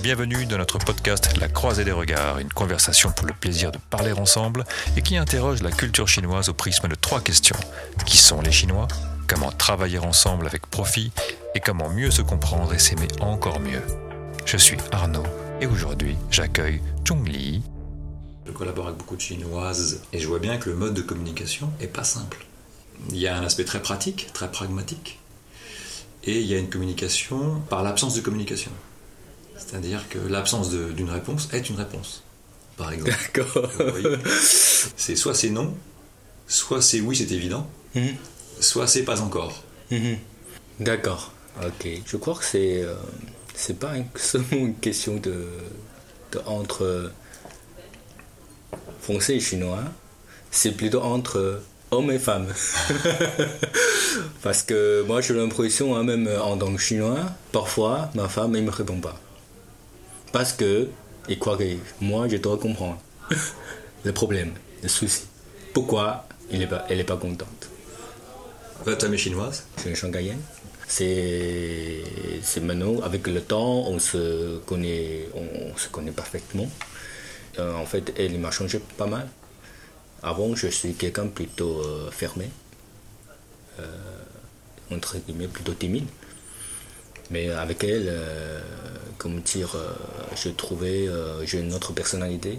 Bienvenue dans notre podcast La Croisée des Regards, une conversation pour le plaisir de parler ensemble et qui interroge la culture chinoise au prisme de trois questions. Qui sont les Chinois? Comment travailler ensemble avec profit? Et comment mieux se comprendre et s'aimer encore mieux? Je suis Arnaud et aujourd'hui j'accueille Chung Li. Je collabore avec beaucoup de Chinoises et je vois bien que le mode de communication est pas simple. Il y a un aspect très pratique, très pragmatique, et il y a une communication par l'absence de communication. C'est-à-dire que l'absence d'une réponse est une réponse, par exemple. D'accord. C'est soit c'est non, soit c'est oui, c'est évident, Mhm. soit c'est pas encore. Mhm. D'accord. Ok. Je crois que c'est euh, c'est pas seulement une question de, de entre euh, français et chinois. C'est plutôt entre hommes et femmes. Parce que moi j'ai l'impression, hein, même en tant que chinois, parfois ma femme ne me répond pas. Parce que croit que moi je dois comprendre le problème, le souci. Pourquoi il est pas, elle n'est pas contente? Votre femme est chinoise? C'est une shanghaïenne. C'est, c'est maintenant, avec le temps, on se connaît, on, se connaît parfaitement. Euh, en fait, elle m'a changé pas mal. Avant, je suis quelqu'un plutôt euh, fermé, euh, entre guillemets, plutôt timide. Mais avec elle, euh, comment dire, euh, j'ai trouvé, euh, j'ai une autre personnalité.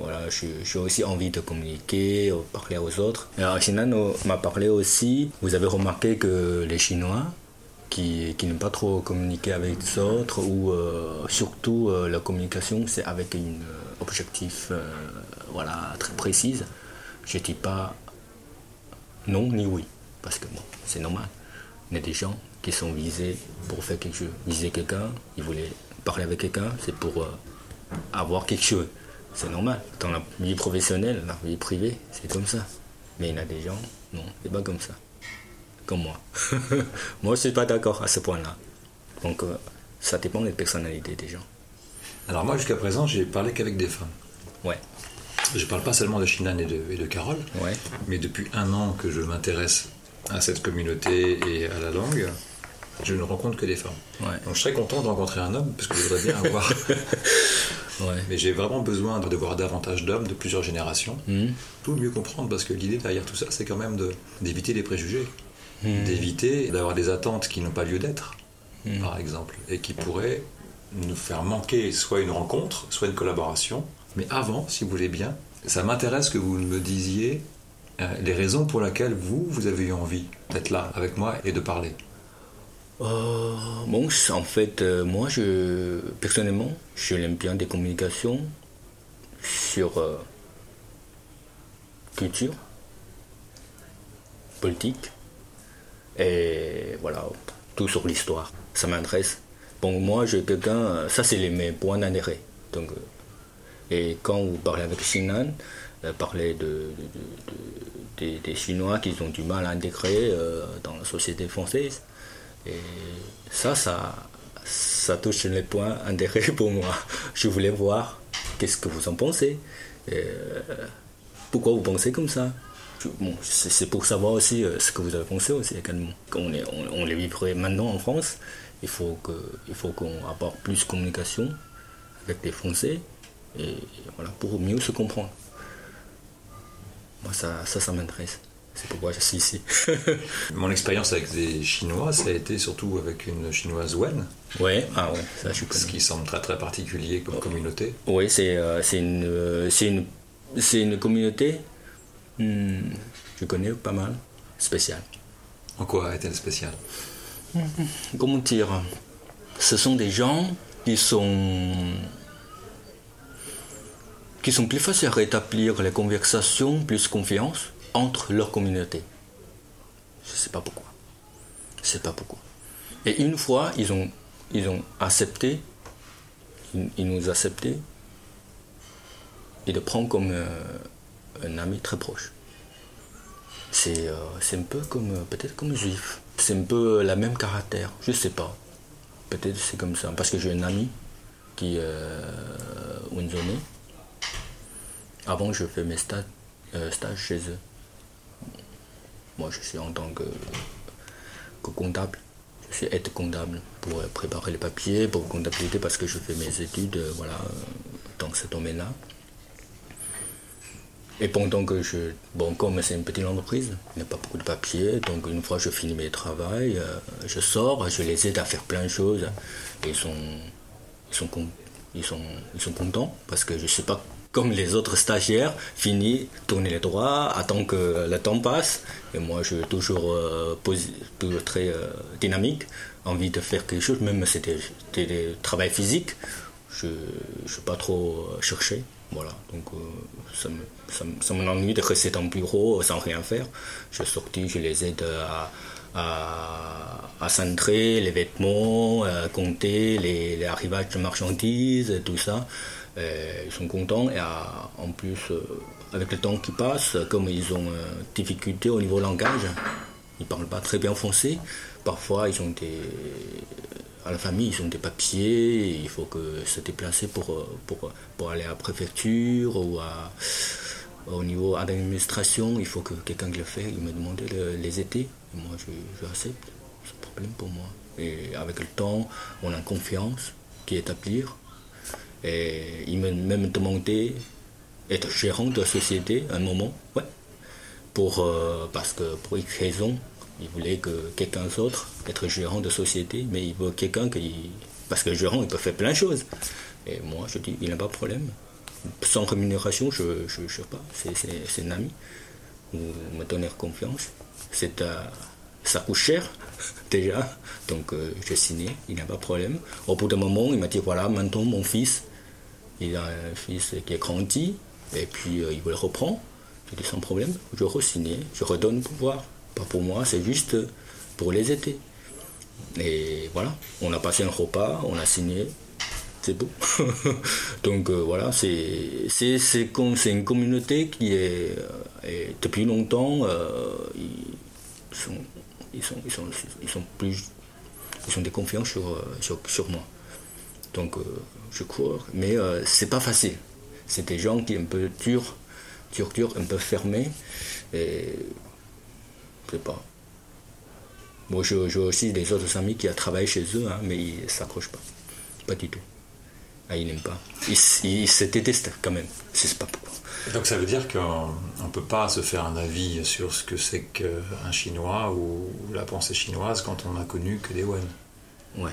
Voilà, j'ai aussi envie de communiquer, euh, parler aux autres. Alors, Sinan euh, m'a parlé aussi, vous avez remarqué que les Chinois, qui, qui n'aiment pas trop communiquer avec les autres, ou surtout la communication, c'est avec un objectif voilà, très précis. Je dis pas non ni oui, parce que bon, c'est normal. Y a des gens qui sont visés pour faire quelque chose. Viser quelqu'un, ils voulaient parler avec quelqu'un, c'est pour euh, avoir quelque chose. C'est normal. Dans la vie professionnelle, la vie privée, c'est comme ça. Mais il y en a des gens, non, c'est pas comme ça. Comme moi. moi, je suis pas d'accord à ce point-là. Donc, euh, ça dépend des personnalités des gens. Alors moi, jusqu'à présent, j'ai parlé qu'avec des femmes. Ouais, Je parle pas seulement de Shinan et de, et de Carole, ouais. mais depuis un an que je m'intéresse à cette communauté et à la langue, je ne rencontre que des femmes. Ouais. Donc je serais content de rencontrer un homme, parce que je voudrais bien avoir... Ouais. Mais j'ai vraiment besoin de voir davantage d'hommes de plusieurs générations Mhm. pour mieux comprendre, parce que l'idée derrière tout ça, c'est quand même d'éviter les préjugés, Mhm. d'éviter d'avoir des attentes qui n'ont pas lieu d'être, Mhm. par exemple, et qui pourraient nous faire manquer soit une rencontre, soit une collaboration. Mais avant, si vous voulez bien, ça m'intéresse que vous me disiez euh, les raisons pour lesquelles vous, vous avez eu envie d'être là avec moi et de parler. Euh, bon, en fait, euh, moi, je, personnellement, je l'aime bien des communications sur euh, culture, politique, et voilà, tout sur l'histoire. Ça m'intéresse. Bon, moi, j'ai quelqu'un, euh, ça, c'est mes points d'intérêt. Donc, et quand vous parlez avec Sinan, euh, parlez de, de- de- de- des, Chinois qui ont du mal à intégrer dans la société française. Et ça, ça, ça touche les points d'intérêt pour moi. Je voulais voir qu'est-ce que vous en pensez. Euh, pourquoi vous pensez comme ça? Bon, c'est pour savoir aussi euh, ce que vous avez pensé aussi également. On, on, les vivrait maintenant en France, il faut qu'on apporte plus de communication avec les Français et voilà pour mieux se comprendre. Moi, ça, ça m'intéresse. C'est pourquoi je suis ici. Mon expérience avec des Chinois, ça a été surtout avec une Chinoise Wen, ouais, ah ouais, ça je connais. ce qui semble très très particulier comme communauté. Oui, c'est euh, une, euh, une, une communauté, hmm, je connais pas mal, spéciale. En quoi est-elle spéciale? Comment dire? Ce sont des gens qui sont qui sont plus faciles à rétablir les conversations, plus confiance entre leur communauté. Je sais pas pourquoi. Je sais pas pourquoi. Et une fois, ils ont, accepté, ils, ils nous accepté, et de prendre comme euh, un ami très proche. C'est euh, un peu comme, euh, peut-être comme juif. C'est un peu la même caractère, je sais pas. Peut-être c'est comme ça. Parce que j'ai un ami qui est. Avant, je fais mes stages chez eux. Moi, je suis en tant que, comptable. c'est être comptable pour préparer les papiers, pour comptabilité parce que je fais mes études voilà, dans ce domaine-là. Et pendant que je. Bon, comme c'est une petite entreprise, il n'y a pas beaucoup de papiers, donc une fois que je finis mes travaux, je sors, je les aide à faire plein de choses. Et ils sont, ils sont, ils sont contents parce que je ne sais pas comme les autres stagiaires, fini, tourner les droits, attend que le temps passe. Et moi, je suis toujours, euh, très euh, dynamique, envie de faire quelque chose, même si c'était du travail physique, je ne suis pas trop euh, cherché. Voilà, donc ça, me, ça, m'ennuie de rester dans le bureau sans rien faire. Je suis sorti, je les aide à, à, centrer les vêtements, à compter les, les arrivages de marchandises, tout ça. Euh, ils sont contents et en plus, euh, avec le temps qui passe, comme ils ont euh, difficulté au niveau langage, ils ne parlent pas très bien français. Parfois, ils ont des, à la famille, ils ont des papiers, il faut que se déplacer pour, pour, pour aller à la préfecture ou à, au niveau de l'administration, il faut que quelqu'un le fasse. Il me demandait les aider. Et moi, je, je accepte. C'est un problème pour moi. Et avec le temps, on a confiance qui est établir. Et il m'a même demandé d'être gérant de société un moment, ouais. Pour, euh, parce que pour X raison, il voulait que quelqu'un d'autre être gérant de société, mais il veut quelqu'un qui. Parce que gérant, il peut faire plein de choses. Et moi, je dis, il n'a pas de problème. Sans rémunération, je ne sais pas. C'est un ami. Vous me donnez confiance. C'est euh, ça coûte cher, déjà. Donc, euh, j'ai signé, il n'a pas de problème. Au bout d'un moment, il m'a dit, voilà, maintenant, mon fils, il a un fils qui est grandi, et puis euh, il veut le reprendre. J'ai dit sans problème, je re-signe, je redonne le pouvoir. Pas pour moi, c'est juste pour les aider. Et voilà, on a passé un repas, on a signé, c'est beau. Donc euh, voilà, c'est, une communauté qui est, depuis longtemps, ils, sont, ils, sont, ils, sont, ils sont plus. Ils des confiances sur, sur, sur moi. Donc je cours, mais euh, c'est pas facile. C'est des gens qui sont un peu durs, durs, durs, un peu fermés, et je sais pas. Moi, j'ai aussi des autres amis qui ont travaillé chez eux, hein, mais ils ne s'accrochent pas. Pas du tout. Ah, ils n'aiment pas. Ils, se détestent quand même. C'est pas pourquoi. Donc ça veut dire qu'on ne peut pas se faire un avis sur ce que c'est qu'un Chinois ou la pensée chinoise quand on n'a connu que des Wen. Ouais.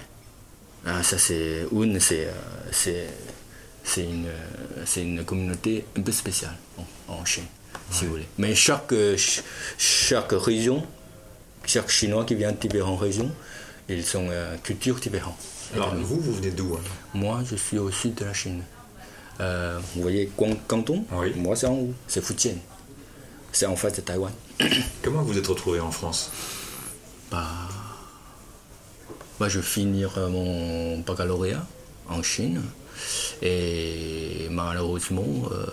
Ah, ça, c'est. Un, c'est, c'est, une, c'est une communauté un peu spéciale en, Chine, si vous voulez. Mais chaque, chaque région, chaque Chinois qui vient de différentes régions, ils ont une culture différente. Alors, vous, vous venez d'où Moi, je suis au sud de la Chine. Euh, vous voyez Canton oui. Moi, c'est en haut, c'est Fujian. C'est en face de Taïwan. Comment vous êtes retrouvé en France? Bah, moi, je vais finir euh, mon baccalauréat en Chine. Et malheureusement, euh,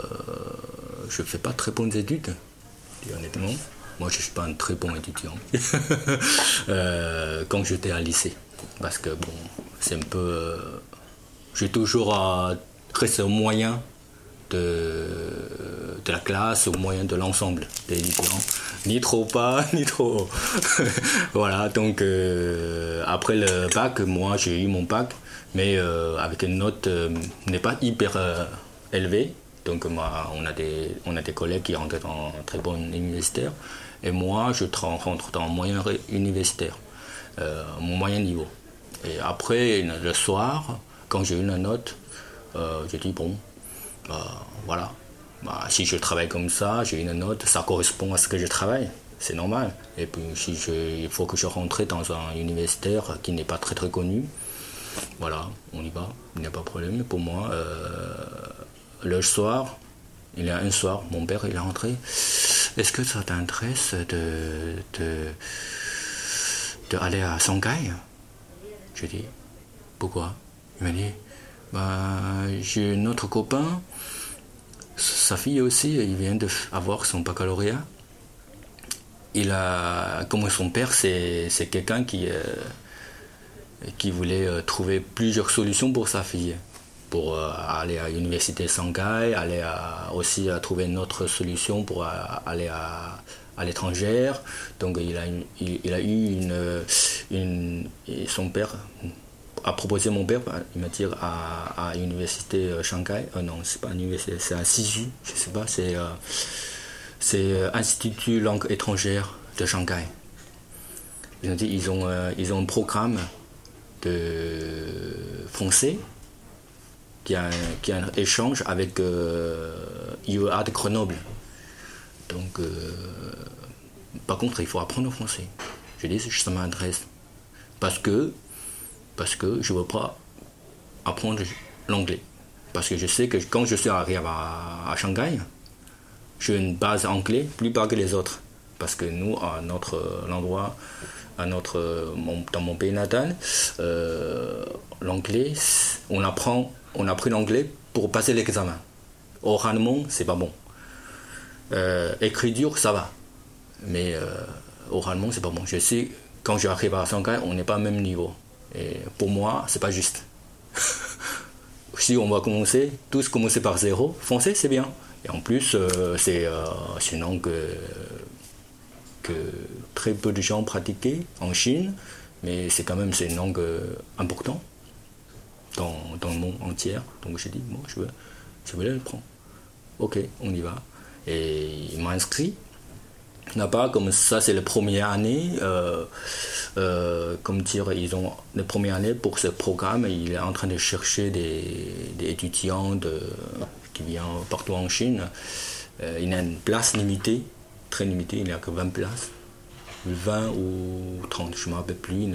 je ne fais pas très bonnes études, honnêtement. Moi, je ne suis pas un très bon étudiant euh, quand j'étais à lycée. Parce que, bon, c'est un peu. j'ai toujours resté au moyen de, la classe, au moyen de l'ensemble des étudiants ni trop pas, ni trop. voilà, donc euh, après le bac, moi j'ai eu mon bac, mais euh, avec une note euh, n'est pas hyper élevée. Donc moi, on a des, on a des collègues qui rentrent dans un très bon universitaire, et moi je rentre dans un moyen universitaire, mon moyen niveau. Et après, le soir, quand j'ai eu une note, je dis bon, voilà, bah, si je travaille comme ça, j'ai une note, ça correspond à ce que je travaille. C'est normal. Et puis, si je, il faut que je rentre dans un universitaire qui n'est pas très très connu, voilà, on y va. Il n'y a pas de problème. Pour moi, euh, le soir, il y a un soir, mon père il est rentré. Est-ce que ça t'intéresse de, de, de, aller à Shanghai? Je dis, pourquoi? Il m'a dit, bah, j'ai notre copain sa fille aussi, il vient d'avoir son baccalauréat. Il a, comme son père, c'est quelqu'un qui, euh, qui voulait euh, trouver plusieurs solutions pour sa fille. Pour euh, aller à l'université Shanghai, aller aussi à trouver une autre solution pour aller à, à l'étranger. Donc il a, il, a eu une, Son père a proposé mon père, il m'a dit à, à l'université Shanghai. non, c'est pas université, c'est à Siju, je sais pas, c'est c'est Institut langue étrangère de Shanghai. Ils ont dit ils ont, ils ont un programme de français qui a, qui a un échange avec euh, IEA de Grenoble. Donc, euh, par contre, il faut apprendre le français. Je dis, ça m'intéresse. Parce que, parce que je ne veux pas apprendre l'anglais. Parce que je sais que quand je suis arrivé à, Shanghai, j'ai une base anglais plus bas que les autres. Parce que nous, à notre endroit, à notre, dans mon pays natal, euh, l'anglais, on apprend on a pris l'anglais pour passer l'examen. Oralement, c'est pas bon. Euh, écriture, ça va. Mais euh, oralement, c'est pas bon. Je sais, quand j'arrive à Shanghai, on n'est pas au même niveau. Et pour moi, c'est pas juste. si on va commencer, tous commencer par zéro, français, c'est bien. Et en plus, euh, c'est une langue que très peu de gens pratiquaient en Chine, mais c'est quand même une langue importante dans, le monde entier. Donc j'ai dit, bon, je veux, je veux le prendre. Ok, on y va. Et il m'a inscrit. Là-bas, comme ça, c'est la première année. Euh, euh, comme dire, ils ont la première année pour ce programme. Il est en train de chercher des, étudiants de, qui viennent partout en Chine. Euh, il a une place limitée, très limitée. Il n'y a que 20 places. 20 ou 30, je ne me rappelle plus.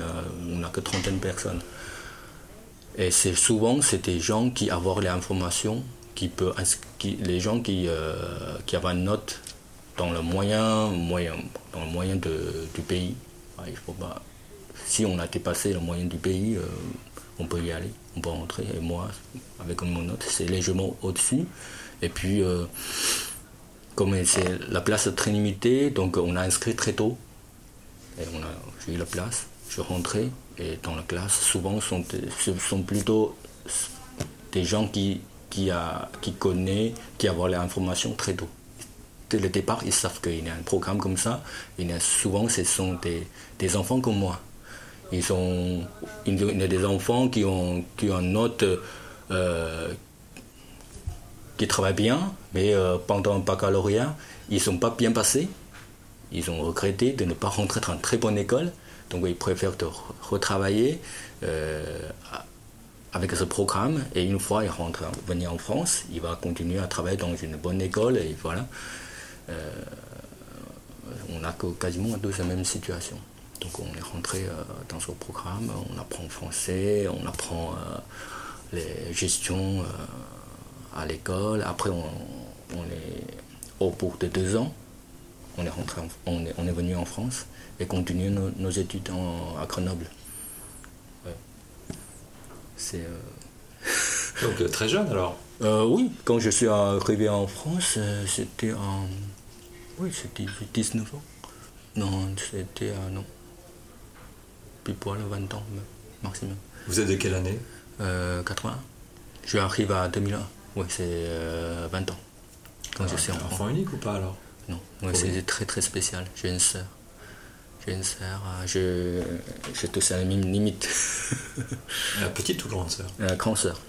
On n'a que trentaine de personnes. Et c'est souvent c'est des gens qui avoir les informations, qui peut, les gens qui, qui avaient une note dans le moyen, moyen, dans le moyen de, du pays. il faut pas, si on a dépassé le moyen du pays, euh, on peut y aller, on peut rentrer. Et moi, avec mon note, c'est légèrement au-dessus. Et puis, euh, comme c'est la place très limitée, donc on a inscrit très tôt. Et on a, eu la place, je rentré, et dans la classe, souvent, sont, ce sont plutôt des gens qui, qui, a, qui connaissent, qui ont l'information très tôt. Dès le départ, ils savent qu'il y a un programme comme ça. Souvent, ce sont des, enfants comme moi. Ils sont, il y a des enfants qui ont, qui ont note euh, qui travaillent bien, mais euh, pendant le baccalauréat, ils ne sont pas bien passés. Ils ont regretté de ne pas rentrer dans une très bonne école. Donc il préfère retravailler euh, avec ce programme et une fois il rentre venir en France, il va continuer à travailler dans une bonne école et voilà. Euh, on a quasiment tous la même situation. Donc on est rentré euh, dans ce programme, on apprend français, on apprend les gestions à l'école. Après on, est au bout de deux ans, on est rentré, on est venu en France et continuer nos, études à Grenoble. C'est. Euh, Donc euh, très jeune alors? Euh, Oui, quand je suis arrivé en France, c'était en. Oui, c'était 19 ans. Non, c'était. non. Puis pour le 20 ans maximum. Vous êtes de quelle année? 80. Je arrive à 2001. Oui, c'est 20 ans. Quand ah, je suis enfant unique ou pas alors? Non, c'est très très spécial. J'ai une sœur. J'ai une sœur, je, je touche à la même limite. la petite ou grande sœur? La grande sœur.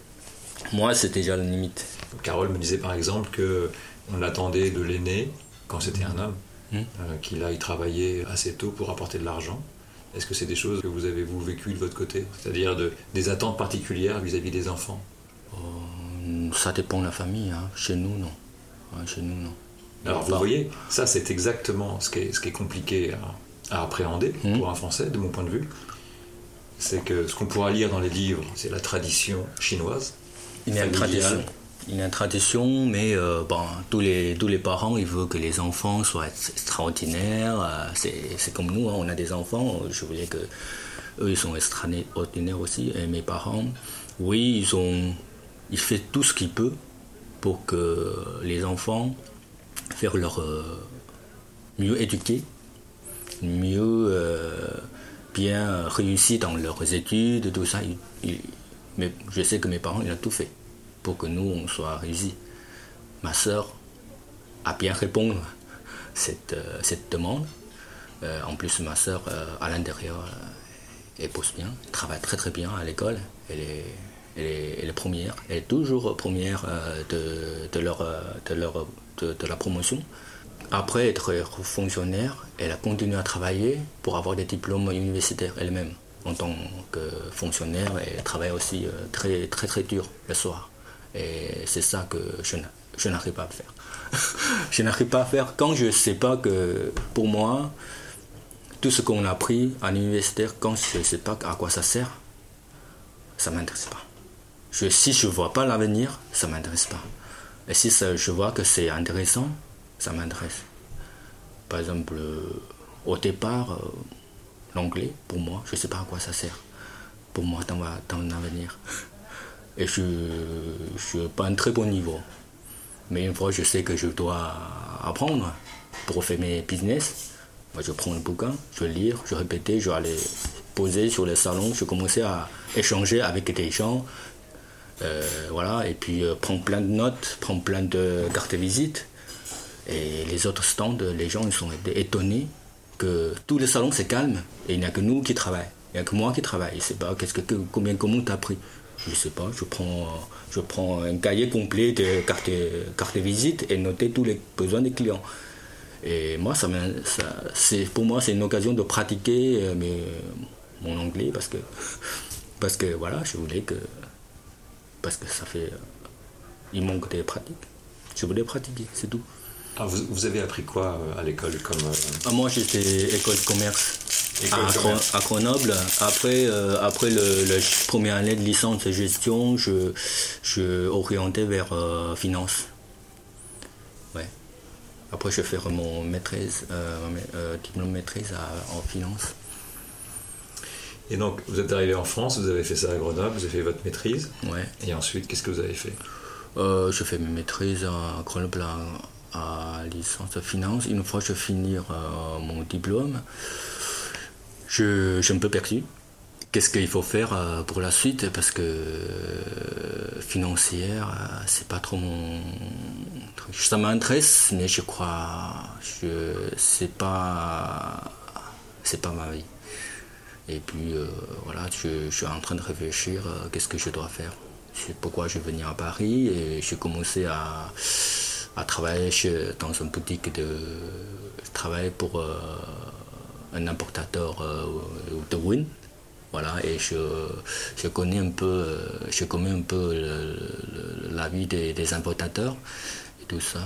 Moi, c'est déjà la limite. Carole me disait par exemple que on attendait de l'aîné, quand c'était un homme, hmm. euh, qu'il aille travailler assez tôt pour apporter de l'argent. Est-ce que c'est des choses que vous avez vous vécues de votre côté? C'est-à-dire de, des attentes particulières vis-à-vis des enfants? Euh, Ça dépend de la famille. Hein. Chez nous, non. chez nous, non. Alors, vous voyez, ça, c'est exactement ce qui est, ce qui est compliqué à appréhender hmm. pour un Français, de mon point de vue, c'est que ce qu'on pourra lire dans les livres, c'est la tradition chinoise. Il y a une tradition. Une tradition, mais euh, tous, les, parents, ils veulent que les enfants soient extraordinaires. Euh, c'est comme nous, hein, on a des enfants. Je voulais que eux, ils sont extraordinaires aussi. Et mes parents, oui, ils ont, ils font tout ce qu'ils peuvent pour que les enfants fassent leur euh, mieux éduquer mieux bien réussi dans leurs études, tout ça. mais je sais que mes parents, ils ont tout fait pour que nous, on soit. Ma soeur a bien répondu. cette, cette demande. en plus, ma soeur, à l'intérieur, elle pose bien, elle travaille très très bien à l'école. Elle est, elle, est, première, elle est toujours première de, de, leur, de, leur, de, la promotion. Après être fonctionnaire, elle a continué à travailler pour avoir des diplômes universitaires elle-même. En tant que fonctionnaire, elle travaille aussi euh, très très très dur le soir. Et c'est ça que je n'arrive pas à faire. je n'arrive pas à faire quand je ne sais pas que pour moi, tout ce qu'on a appris à l'université, quand je ne sais pas à quoi ça sert, ça ne m'intéresse pas. Si je ne vois pas l'avenir, ça ne m'intéresse pas. Et si je vois que c'est intéressant, ça m'intéresse. Par exemple, au départ, euh, l'anglais, pour moi, je ne sais pas à quoi ça sert. Pour moi, dans, dans l'avenir. Et je ne suis pas un très bon niveau. Mais une fois, je sais que je dois apprendre pour faire mes business. Moi, je prends le bouquin, je lis, je répète, je aller poser sur le salon, je commençais à échanger avec des gens. Euh, voilà, et puis prendre plein de notes, prendre plein de cartes de visite. Et les autres stands, les gens ils sont étonnés que tout le salon c'est calme et il n'y a que nous qui travaillons. Il n'y a que moi qui travaille. Je sais pas qu'est-ce que, combien comment t'as pris? Je sais pas, je prends, je prends un cahier complet de cartes, de visite et noter tous les besoins des clients. Et moi, ça, ça c'est, pour moi, c'est une occasion de pratiquer euh, mes, mon anglais parce que, parce que voilà, je voulais que. Parce que ça fait. Il manque de pratique. Je voulais pratiquer, c'est tout. Ah, vous, avez appris quoi euh, à l'école comme euh, ah, Moi, j'étais école de commerce. à, Grenoble. Après, euh, après le, le, première année de licence de gestion, je, je orienté vers finance. Ouais. Après, je fais mon maîtrise, diplôme maîtrise en finance. Et donc, vous êtes arrivé en France, vous avez fait ça à Grenoble, vous avez fait votre maîtrise. Ouais. Et ensuite, qu'est-ce que vous avez fait? Je fais mes maîtrises à Grenoble à licence de finance. Une fois que je finis euh, mon diplôme, je, suis un peu perdu. Qu'est-ce qu'il faut faire euh, pour la suite? Parce que euh, financière, c'est pas trop mon. Ça m'intéresse, mais je crois, je c'est pas, c'est pas ma vie. Et puis voilà, je, suis en train de réfléchir qu'est-ce que je dois faire. C'est pourquoi je vais venir à Paris et j'ai commencé à à travailler dans une boutique de travail pour euh, un importateur euh, de win. Voilà, et je, je, connais un peu, euh, je connais un peu la vie des, importateurs et tout ça.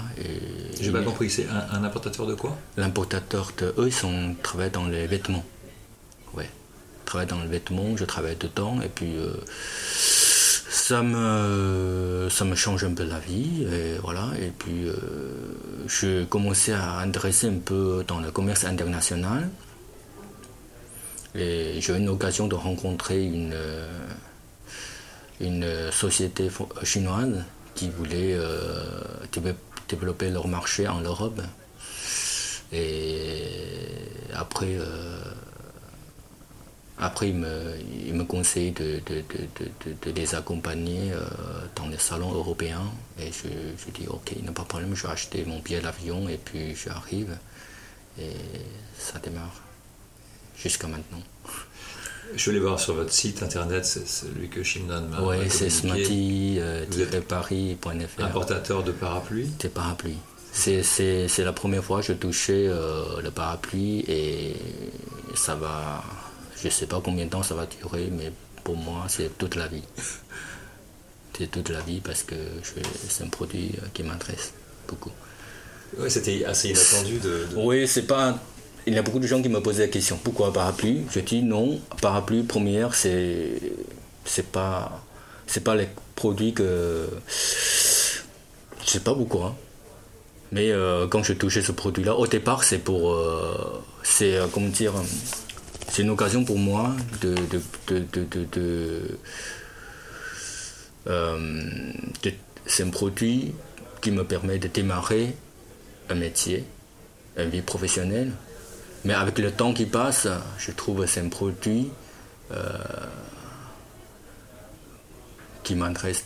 J'ai pas compris, c'est un, importateur de quoi? L'importateur de eux, ils sont travaillent dans les vêtements. Ouais, travaillent dans les vêtements, je travaille dedans et puis ça me, ça me change un peu la vie. Et voilà. Et puis, euh, je commençais à intéresser un peu dans le commerce international. Et j'ai eu une occasion de rencontrer une, une société chinoise qui voulait euh, développer leur marché en Europe. Et après, euh, après, il me, il me conseille de, de, de, de, les accompagner euh, dans les salons européens. Et je, je dis, ok, il n'y a pas de problème, je vais acheter mon billet d'avion et puis j'arrive. Et ça démarre jusqu'à maintenant. Je vais aller voir sur votre site internet, c'est celui que Shimdan m'a Oui, c'est smarty euh. Importateur de parapluies? Des parapluies. C'est la première fois que je touchais euh, le parapluie et ça va je ne sais pas combien de temps ça va durer, mais pour moi, c'est toute la vie. c'est toute la vie parce que c'est un produit euh, qui m'intéresse beaucoup. Oui, c'était assez inattendu de, Oui, c'est pas. Il y a beaucoup de gens qui me posaient la question pourquoi parapluie? Je dis non, parapluie première, c'est c'est pas c'est pas les produits que c'est pas beaucoup. Hein. Mais euh, quand je touchais ce produit-là, au départ, c'est pour euh, c'est comment dire c'est une occasion pour moi de, euh, c'est un produit qui me permet de démarrer un métier, une vie professionnelle. Mais avec le temps qui passe, je trouve que c'est un produit euh, qui m'intéresse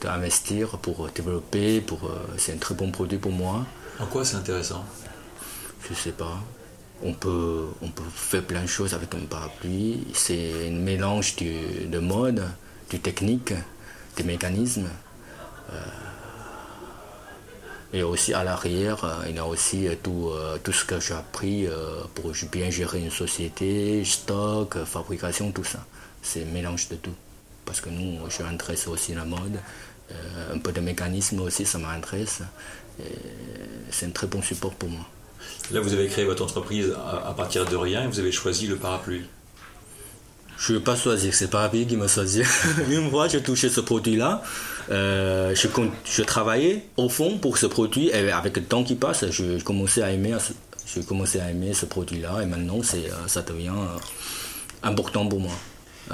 d'investir pour développer. Pour, euh, c'est un très bon produit pour moi. En quoi c'est intéressant? Je sais pas. On peut, faire plein de choses avec un parapluie. C'est un mélange de mode, du technique, des mécanismes. Euh, et aussi à l'arrière, euh, il y a aussi tout, tout ce que j'ai appris pour bien gérer une société, stock, fabrication, tout ça. C'est un mélange de tout. Parce que nous, je m'intéresse aussi à la mode. un peu de mécanisme aussi, ça m'intéresse. C'est un très bon support pour moi. Là, vous avez créé votre entreprise à, partir de rien et vous avez choisi le parapluie. Je ne vais pas choisir, c'est le parapluie qui m'a choisi. Une fois, j'ai touché ce produit-là. Euh, je, je, travaillais au fond pour ce produit et avec le temps qui passe, je, commençais à aimer, je commençais à aimer ce produit-là et maintenant, c'est, euh, ça devient euh, important pour moi.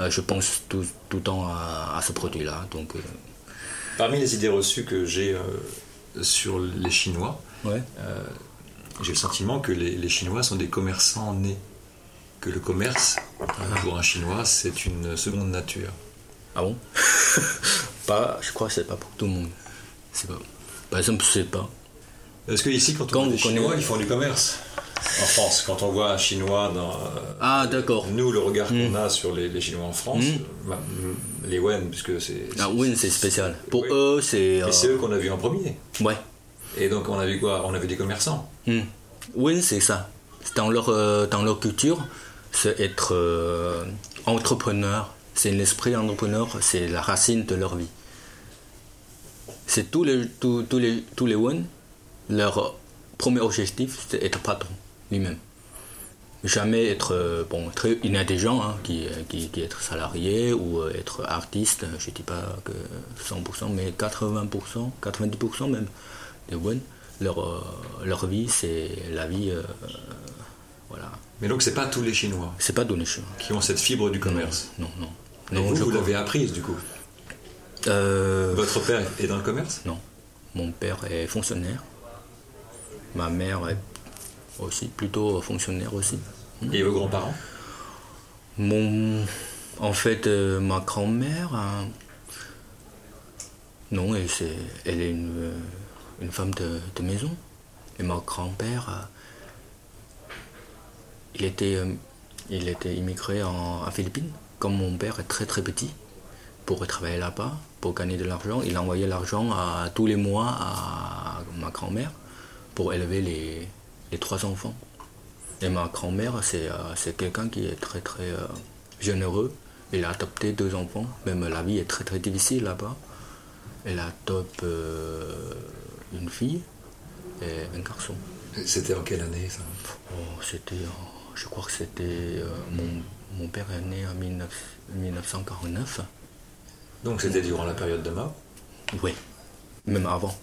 je pense tout, tout le temps à, ce produit-là. Donc, Parmi les idées reçues que j'ai sur les Chinois, ouais j'ai le sentiment que les, Chinois sont des commerçants nés. Que le commerce, pour un Chinois, c'est une seconde nature. Ah bon pas, Je crois que c'est pas pour tout le monde. Pas, par exemple, je sais pas. Est-ce que ici, quand on voit des Chinois, ils font du commerce en France, quand on voit un Chinois dans. Ah, d'accord. Nous, le regard qu'on hmm. a sur les, Chinois en France, hmm. bah, les Wen, puisque c'est. Ah, Wen, c'est spécial. Pour eux, c'est. Et c'est eux qu'on a vu en premier. Ouais. Et donc, on a vu quoi? On a vu des commerçants. Hmm. Oui, c'est ça. Dans leur, euh, dans leur culture, c'est être euh, entrepreneur. C'est l'esprit entrepreneur, c'est la racine de leur vie. C'est tous les, tous, tous les, tous les leur premier objectif, c'est être patron lui-même. Jamais être, euh, bon, très, il hein, qui, qui, qui, être salarié ou être artiste, je ne dis pas que 100%, mais 80%, 90% même des one leur, euh, leur vie, c'est la vie. Euh, voilà. Mais donc, c'est pas tous les Chinois C'est pas tous les Chinois. Qui ont cette fibre du commerce Non, non. non. vous, vous l'avez apprise, du coup euh, Votre père est dans le commerce? Non. Mon père est fonctionnaire. Ma mère est aussi plutôt fonctionnaire aussi. Et vos grands-parents? Mon... En fait, ma grand-mère... Hein, non, elle, est, elle est une une femme de, maison. Et mon grand-père, euh, il, était, euh, il était immigré en, Philippines. Comme mon père est très très petit, pour travailler là-bas, pour gagner de l'argent, il envoyait l'argent tous les mois à ma grand-mère pour élever les, les, trois enfants. Et ma grand-mère, c'est euh, quelqu'un qui est très très généreux. Il a adopté deux enfants. Même la vie est très très difficile là-bas. Elle adopte une fille et un garçon. C'était en quelle année ça? Oh, C'était, je crois que c'était euh, mon, mon, père est né en 1949. Donc c'était durant la période de Mao? Oui, même avant.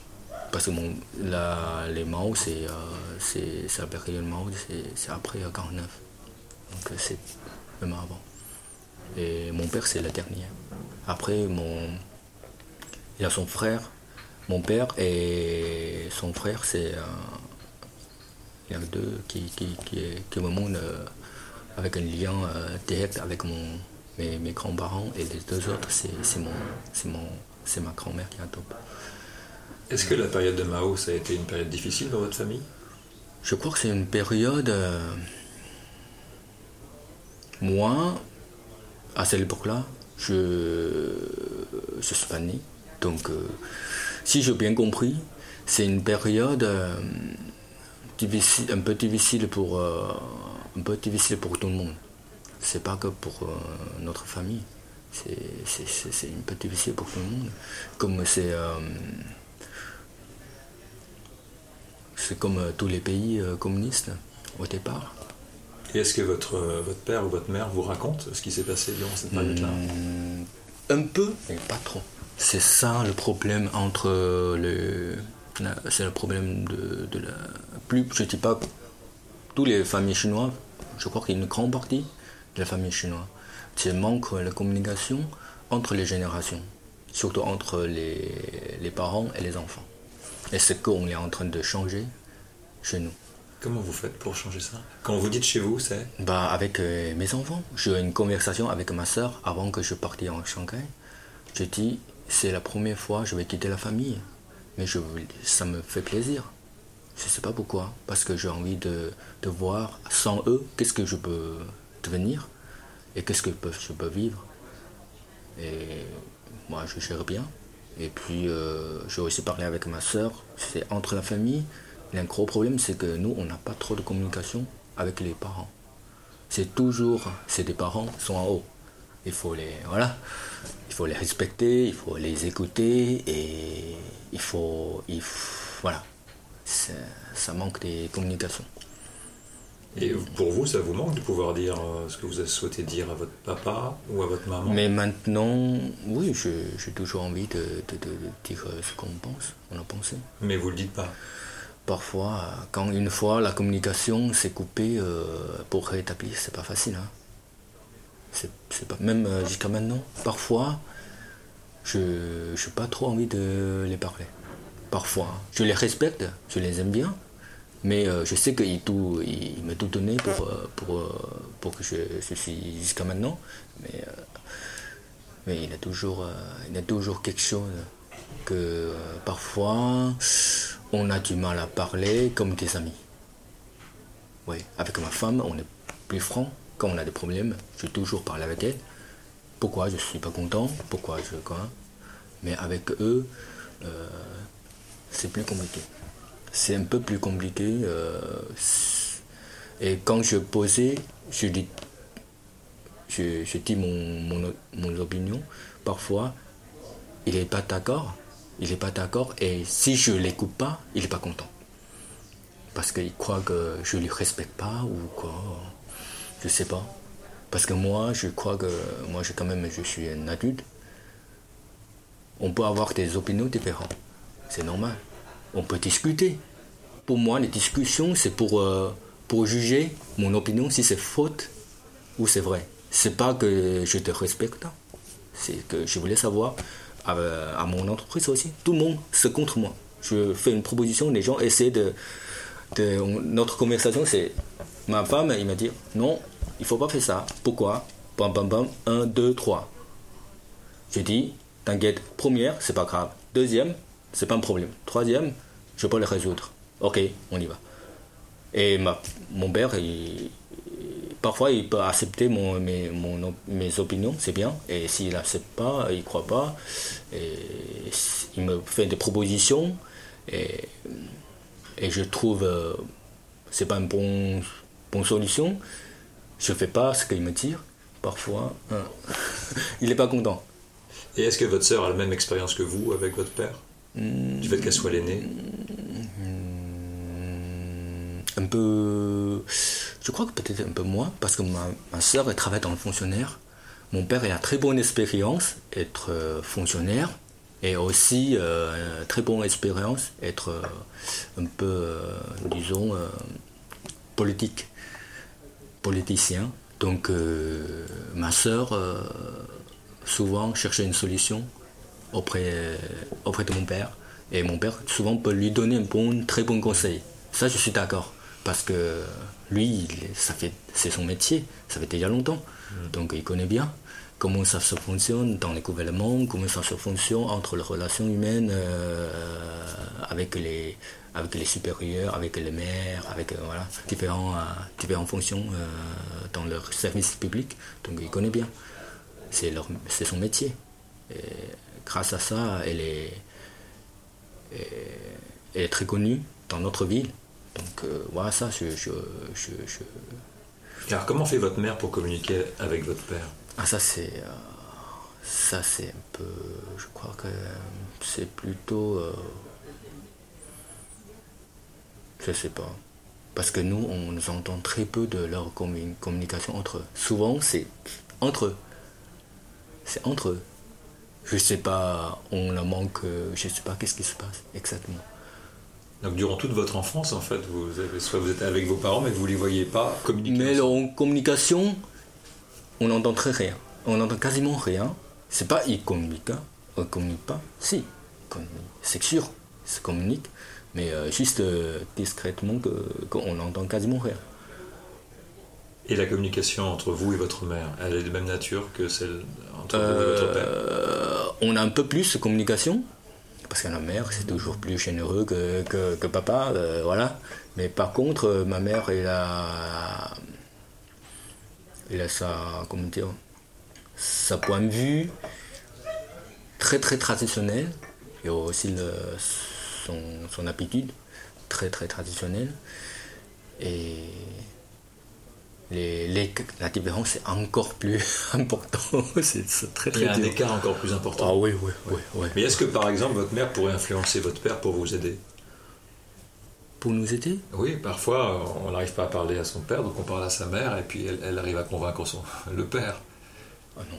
Parce que mon, la, les Mao, c'est, euh, c'est, la période Mao, c'est, après 49. Donc c'est même avant. Et mon père, c'est la dernière. Après, mon, il y a son frère mon père et son frère, c'est il y a deux qui, qui, qui, qui me montrent euh, avec un lien euh, direct avec mon, mes, mes grands-parents et les deux autres, c'est mon, mon, ma grand-mère qui adopte. Est-ce que la période de Mao, ça a été une période difficile dans votre famille? Je crois que c'est une période. Euh, moi, à cette époque-là, je, je suis pas né. Donc, si j'ai bien compris, c'est une période euh, difficile, un peu difficile pour, euh, un peu difficile pour tout le monde. C'est pas que pour euh, notre famille. C'est un peu difficile pour tout le monde. Comme c'est c'est comme tous les pays communistes au départ. Et est-ce que votre, votre père ou votre mère vous raconte ce qui s'est passé durant cette période-là? Hmm, Un peu, mais pas trop. C'est ça le problème entre le. C'est le problème de, la. Plus, je ne dis pas tous les familles chinoises, je crois qu'il y a une grande partie de la famille chinoise. C'est manque la communication entre les générations, surtout entre les, les parents et les enfants. Et c'est qu'on est en train de changer chez nous. Comment vous faites pour changer ça? Quand vous dites chez vous, c'est? Bah Avec euh, mes enfants. J'ai eu une conversation avec ma soeur avant que je parte en Shanghai. Je dis c'est la première fois que je vais quitter la famille. Mais ça me fait plaisir. Je sais pas pourquoi. Parce que j'ai envie de, voir sans eux qu'est-ce que je peux devenir et qu'est-ce que je peux vivre. Et moi, je gère bien. Et puis, euh, j'ai aussi parlé avec ma soeur. C'est entre la famille. Il y un gros problème, c'est que nous, on n'a pas trop de communication avec les parents. C'est toujours, c'est des parents sont en haut. Il faut les, voilà, il faut les respecter, il faut les écouter et il faut, il voilà, ça manque des communications. Et pour vous, ça vous manque de pouvoir dire euh, ce que vous avez souhaité dire à votre papa ou à votre maman? Mais maintenant, oui, j'ai toujours envie de, dire euh, ce qu'on pense, on a pensé. Mais vous le dites pas? Parfois, quand une fois la communication s'est coupée, euh, pour rétablir, c'est pas facile. Hein. C'est pas, même jusqu'à maintenant, parfois, je n'ai pas trop envie de les parler. Parfois, je les respecte, je les aime bien, mais euh, je sais qu'il il, m'a tout donné pour, euh, pour, euh, pour que je, je suis jusqu'à maintenant. Mais, mais il, a toujours, il a toujours quelque chose que parfois on a du mal à parler comme des amis. Oui, avec ma femme, on est plus franc. Quand on a des problèmes, je toujours parle avec elle. Pourquoi je ne suis pas content? Pourquoi je. Quoi? Mais avec eux, c'est plus compliqué c'est un peu plus compliqué. Euh, et quand je posais, je dis, je, dis mon, mon, opinion, parfois, il n'est pas d'accord, il n'est pas d'accord, et si je ne l'écoute pas, il n'est pas content. Parce qu'il croit que je ne lui respecte pas ou quoi, je sais pas. Parce que moi, je crois que moi, je, quand même, je suis un adulte. On peut avoir des opinions différentes, c'est normal on peut discuter. Pour moi, les discussions, c'est pour, euh, pour juger mon opinion si c'est faute ou c'est vrai. C'est pas que je te respecte, c'est que je voulais savoir à, mon entreprise aussi. Tout le monde se contre moi. Je fais une proposition, les gens essaient de. de notre conversation, c'est ma femme, il m'a dit non, il faut pas faire ça. Pourquoi? Bam bam bam, 1, 2, 3. J'ai dit, t'inquiète, première, c'est pas grave. Deuxième, c'est pas un problème. Troisième, je peux le résoudre. Ok, on y va. Et mon père, parfois, il peut accepter mes, opinions, c'est bien. Et s'il n'accepte pas, il ne croit pas, il me fait des propositions. Et, je trouve euh, c'est pas une bonne, bonne solution. Je ne fais pas ce qu'il me dit. Parfois, hein. il n'est pas content. Et est-ce que votre sœur a la même expérience que vous avec votre père? Du fait qu'elle soit l'aînée? Un peu. Je crois que peut-être un peu moins, parce que ma, elle travaille dans le fonctionnaire. Mon père, il a très bonne expérience être euh, fonctionnaire et aussi euh, très bonne expérience être euh, un peu, disons, politique, politicien. Donc ma soeur souvent cherchait une solution auprès, auprès de mon père. Et mon père, souvent, peut lui donner un bon, très bon conseil. Ça, je suis d'accord. Parce que lui, c'est son métier. Ça fait déjà longtemps. Donc, il connaît bien comment ça se fonctionne dans les gouvernements, comment ça se fonctionne entre les relations humaines euh, avec, les, avec les supérieurs, avec les maires, avec euh, voilà, différents, euh, différentes fonctions dans leur service public. Donc il connaît bien. C'est, leur, c'est son métier. Et grâce à ça, elle est, est très connue dans notre ville. Donc euh, voilà ça, je, je, Alors comment fait votre mère pour communiquer avec votre père? Ah ça c'est... Euh, ça c'est un peu... Je crois que c'est plutôt... Euh, je sais pas. Parce que nous, on nous entend très peu de leur communication entre eux. Souvent, c'est entre eux. C'est entre eux je sais pas, on la manque, euh, je sais pas qu'est-ce qui se passe exactement. Donc durant toute votre enfance, en fait, vous soit vous êtes avec vos parents, mais vous ne les voyez pas communiquer. Mais en communication, on n'entend très rien. On n'entend quasiment rien. C'est pas ils communiquent, hein. on ne communique pas. Si, c'est sûr, ils se communiquent, mais euh, juste euh, discrètement qu'on n'entend quasiment rien. Et la communication entre vous et votre mère, elle est de même nature que celle entre vous et votre père? Euh, On a un peu plus de communication. Parce que la mère, c'est toujours plus généreux que, que, papa, euh, voilà. Mais par contre, euh, ma mère, elle a, elle a sa, comment dire, sa point de vue très très traditionnel et aussi son, son habitude très très traditionnelle. Et les, la différence est encore plus importante. c'est très, très Il y a un écart encore plus important. Ah oui, oui, oui. Mais est-ce que par exemple votre mère pourrait influencer votre père pour vous aider? Pour nous aider? Oui, parfois on n'arrive pas à parler à son père, donc on parle à sa mère et puis elle, arrive à convaincre son, le père. Ah non.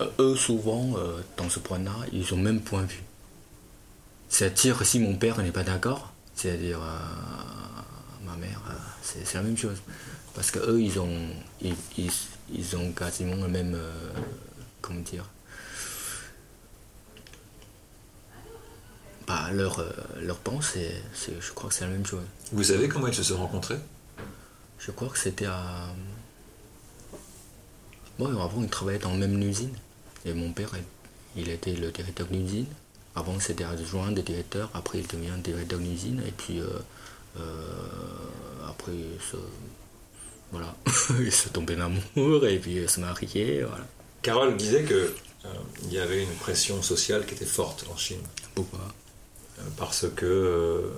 Euh, eux, souvent, euh, dans ce point-là, ils ont même point de vue. C'est-à-dire, si mon père n'est pas d'accord, c'est-à-dire euh, ma mère, c'est la même chose parce qu'eux, ils ont, ils, ils, ont quasiment le même. Euh, comment dire bah, leur, euh, leur pensée, je crois que c'est la même chose. Vous savez comment ils se sont rencontrés? Je crois que c'était à. Bon, avant, ils travaillaient dans la même usine. Et mon père, il était le directeur d'usine. Avant, c'était adjoint de directeur. Après, il devient directeur d'usine. Et puis, euh, après, voilà, ils se tombaient d'amour et puis se mariaient. Voilà. Carole disait qu'il euh, il y avait une pression sociale qui était forte en Chine. Pourquoi? Euh, Parce que euh,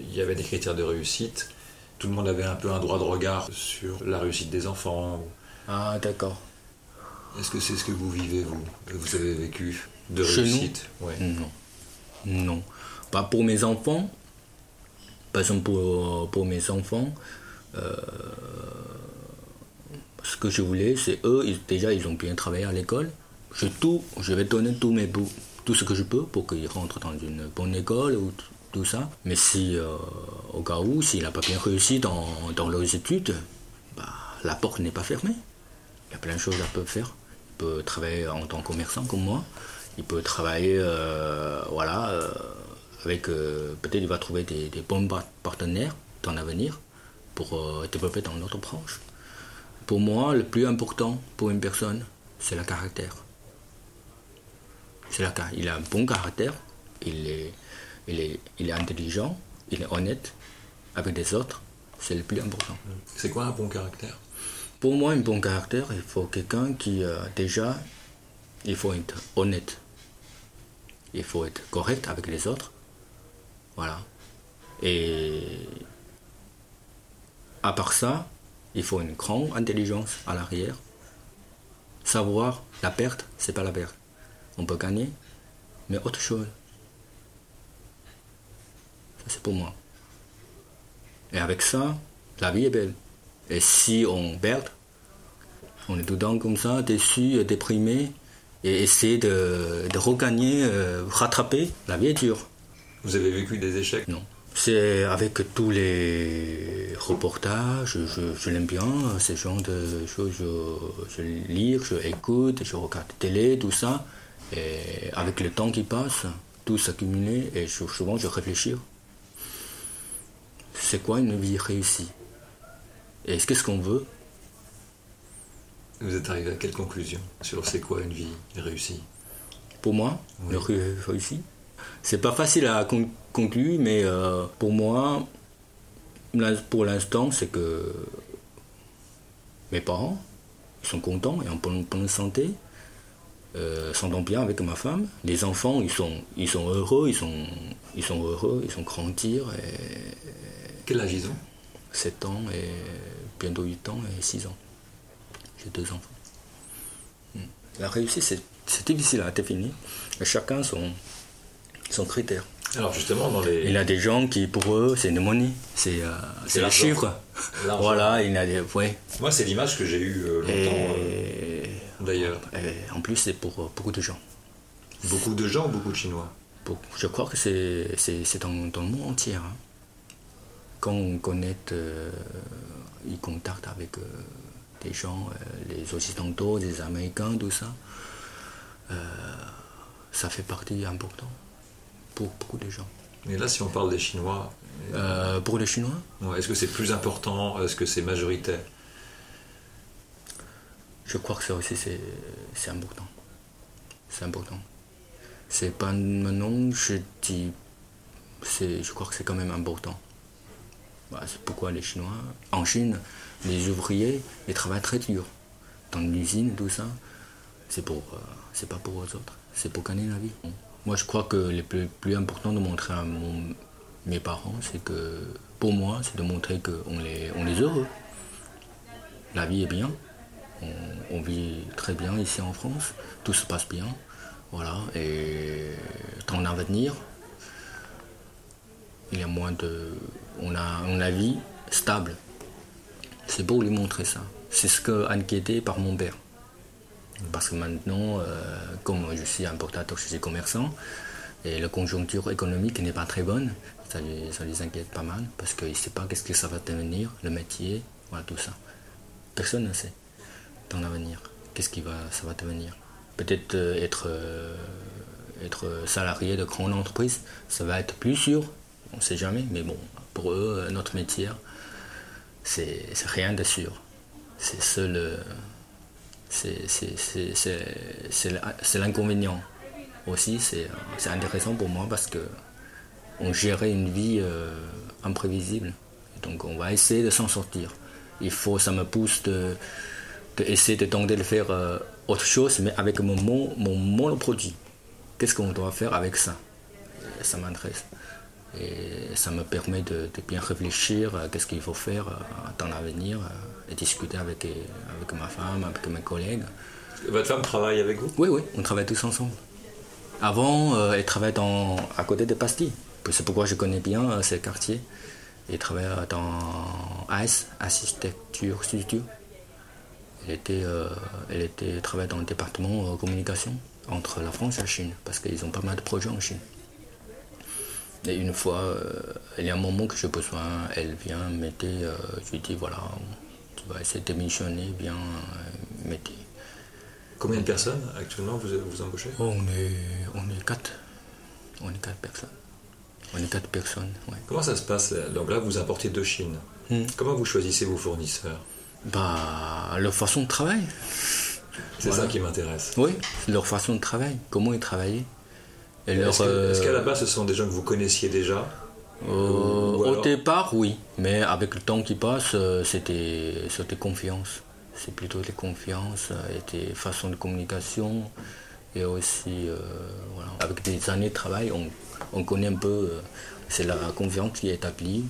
il y avait des critères de réussite. Tout le monde avait un peu un droit de regard sur la réussite des enfants. Ah, d'accord. Est-ce que c'est ce que vous vivez, vous? Vous avez vécu de réussite Non. Non. Pas pour mes enfants. Pas pour, pour mes enfants. Euh, ce que je voulais, c'est eux, déjà, ils ont bien travaillé à l'école. Je, tout, je vais donner tous mes bouts, tout ce que je peux pour qu'ils rentrent dans une bonne école ou tout ça. Mais si, euh, au cas où, s'il n'a pas bien réussi dans, dans leurs études, bah, la porte n'est pas fermée. Il y a plein de choses à peut faire. Il peut travailler en tant que commerçant comme moi. Il peut travailler, euh, voilà, euh, avec, peut-être il va trouver des, des bons partenaires dans l'avenir pour développer dans notre branche. Pour moi, le plus important pour une personne, c'est le caractère. C'est il a un bon caractère, il est, il, est, il est intelligent, il est honnête avec les autres, c'est le plus important. C'est quoi un bon caractère? Pour moi, un bon caractère, il faut quelqu'un qui, euh, déjà, il faut être honnête. Il faut être correct avec les autres. Voilà. Et à part ça, il faut une grande intelligence à l'arrière. Savoir la perte, c'est pas la perte. On peut gagner, mais autre chose. Ça, c'est pour moi. Et avec ça, la vie est belle. Et si on perd, on est tout le comme ça, déçu, déprimé, et essayer de, regagner, euh, rattraper, la vie est dure. Vous avez vécu des échecs? Non. C'est avec tous les reportages, je, l'aime bien, ce genre de choses, je, lis, je écoute, je regarde la télé, tout ça. Et avec le temps qui passe, tout s'accumule et souvent je réfléchis. C'est quoi une vie réussie? Et qu'est-ce qu'on veut? Vous êtes arrivé à quelle conclusion sur c'est quoi une vie réussie? Pour moi, une vie réussie c'est pas facile à conclure, mais euh, pour moi, pour l'instant, c'est que mes parents ils sont contents et en bonne, santé, euh, s'entendent bien avec ma femme. Les enfants, ils sont, ils sont heureux, ils sont, ils sont heureux, ils sont grandir. Et, Quel âge ils ont? 7 ans et bientôt 8 ans et 6 ans. Deux enfants. Hmm. La réussite, c'est difficile à définir. Chacun son, son critère. Alors justement, dans les... Il y a des gens qui, pour eux, c'est une monnaie, c'est euh, les chiffres. Voilà, il y a des... Ouais. Moi, c'est l'image que j'ai eue euh, longtemps, euh, d'ailleurs. En plus, c'est pour beaucoup de gens. Beaucoup de gens ou beaucoup de Chinois? Je crois que c'est dans, dans, le monde entier. Hein. Quand on connaît, ils contactent avec des gens, les Occidentaux, les Américains, tout ça, ça fait partie importante pour beaucoup de gens. Mais là, si on parle des Chinois. Euh, pour les Chinois? Est-ce que c'est plus important? Est-ce que c'est majoritaire? Je crois que ça aussi, c'est important. C'est important. C'est pas maintenant, je dis, je crois que c'est quand même important. Bah, c'est pourquoi les Chinois, en Chine, les ouvriers, ils travaillent très dur. Dans l'usine, tout ça, c'est pour, euh, c'est pas pour eux autres, c'est pour gagner la vie. Moi, je crois que le plus, important de montrer à mes parents, c'est que, pour moi, c'est de montrer qu'on est, on heureux. La vie est bien, on, vit très bien ici en France, tout se passe bien. Voilà, et dans l'avenir, il y a moins de. On a une vie stable. C'est beau lui montrer ça. C'est ce que inquiété par mon père. Parce que maintenant, euh, comme je suis importateur, je suis commerçant, et la conjoncture économique n'est pas très bonne, ça, les inquiète pas mal, parce qu'ils ne savent pas qu'est-ce que ça va devenir, le métier, voilà tout ça. Personne ne sait dans l'avenir qu'est-ce qui va, ça va devenir. Peut-être euh, être, euh, être salarié de grande entreprise, ça va être plus sûr, on ne sait jamais, mais bon, pour eux, notre métier, c'est rien de sûr. C'est seul. C'est l'inconvénient. Aussi, c'est intéressant pour moi parce que on gérait une vie euh, imprévisible. Donc on va essayer de s'en sortir. Il faut, ça me pousse de, essayer de tenter de faire euh, autre chose, mais avec mon, mon monoproduit. Qu'est-ce qu'on doit faire avec ça? Ça m'intéresse. Et ça me permet de, bien réfléchir à qu'est-ce qu'il faut faire euh, dans l'avenir euh, et discuter avec, avec ma femme, avec mes collègues. Votre femme travaille avec vous? Oui, oui, on travaille tous ensemble. Avant, euh, elle travaillait dans, à côté de Pastilles. C'est pourquoi je connais bien ces quartiers. Elle travaillait dans AS, Architecture Studio. Elle, était, elle était, travaillait dans le département communication entre la France et la Chine, parce qu'ils ont pas mal de projets en Chine. Et une fois, euh, il y a un moment que j'ai besoin, elle vient m'aider, euh, je lui dis voilà, tu vas essayer de démissionner, viens euh, m'aider. Combien de personnes actuellement vous, vous embauchez? On, est, on est quatre. On est quatre personnes. On est quatre personnes, Comment ça se passe Donc là, vous importez de Chine. Hmm. Comment vous choisissez vos fournisseurs? Bah, leur façon de travail. C'est ça qui m'intéresse. Oui, leur façon de travail. Comment ils travaillaient est-ce, qu'à la base, ce sont des gens que vous connaissiez déjà euh, Au départ, oui. Mais avec le temps qui passe, euh, c'était, confiance. C'est plutôt des confiances et des façons de communication. Et aussi, euh, avec des années de travail, on, connaît un peu. c'est la confiance qui est établie.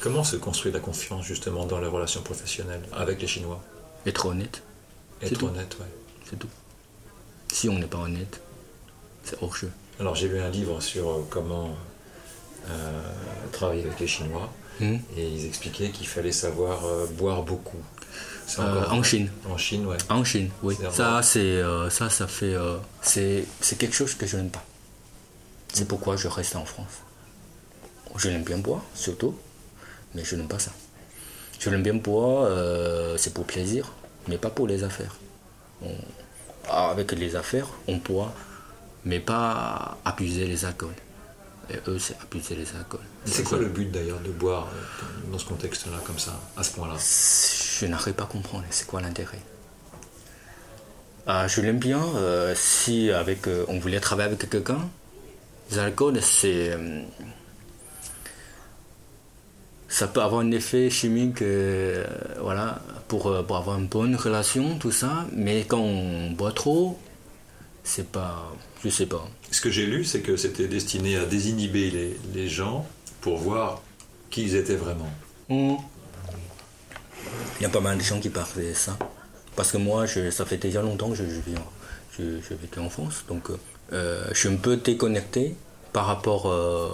Comment se construit la confiance justement dans les relations professionnelles avec les Chinois? Être honnête. Être honnête, oui. C'est tout. Si on n'est pas honnête, c'est hors jeu. Alors j'ai lu un livre sur euh, comment euh, travailler avec les Chinois hmm. et ils expliquaient qu'il fallait savoir euh, boire beaucoup. en Chine. En Chine, ouais. En Chine, oui. Ça, c'est ça, ça fait, c'est quelque chose que je n'aime pas. C'est pourquoi je reste en France. Je l'aime bien boire, surtout, mais je n'aime pas ça. Je l'aime bien boire, c'est pour plaisir, mais pas pour les affaires. avec les affaires, on boit mais pas abuser les alcools. Et eux, c'est abuser les alcools. C'est quoi le but d'ailleurs de boire euh, dans ce contexte-là, comme ça, à ce point-là? Je n'arrive pas à comprendre. C'est quoi l'intérêt? Ah, Je l'aime bien. Euh, si avec, euh, on voulait travailler avec quelqu'un, l'alcool, c'est. ça peut avoir un effet chimique, voilà, pour, pour avoir une bonne relation, tout ça. Mais quand on boit trop, c'est pas. Je sais pas. Ce que j'ai lu, c'est que c'était destiné à désinhiber les, les, gens pour voir qui ils étaient vraiment. Hmm. Il y a pas mal de gens qui parlent de ça. Parce que moi, je, ça fait déjà longtemps que je, je vis en, je, en France. Donc, euh, je suis un peu déconnecté par rapport à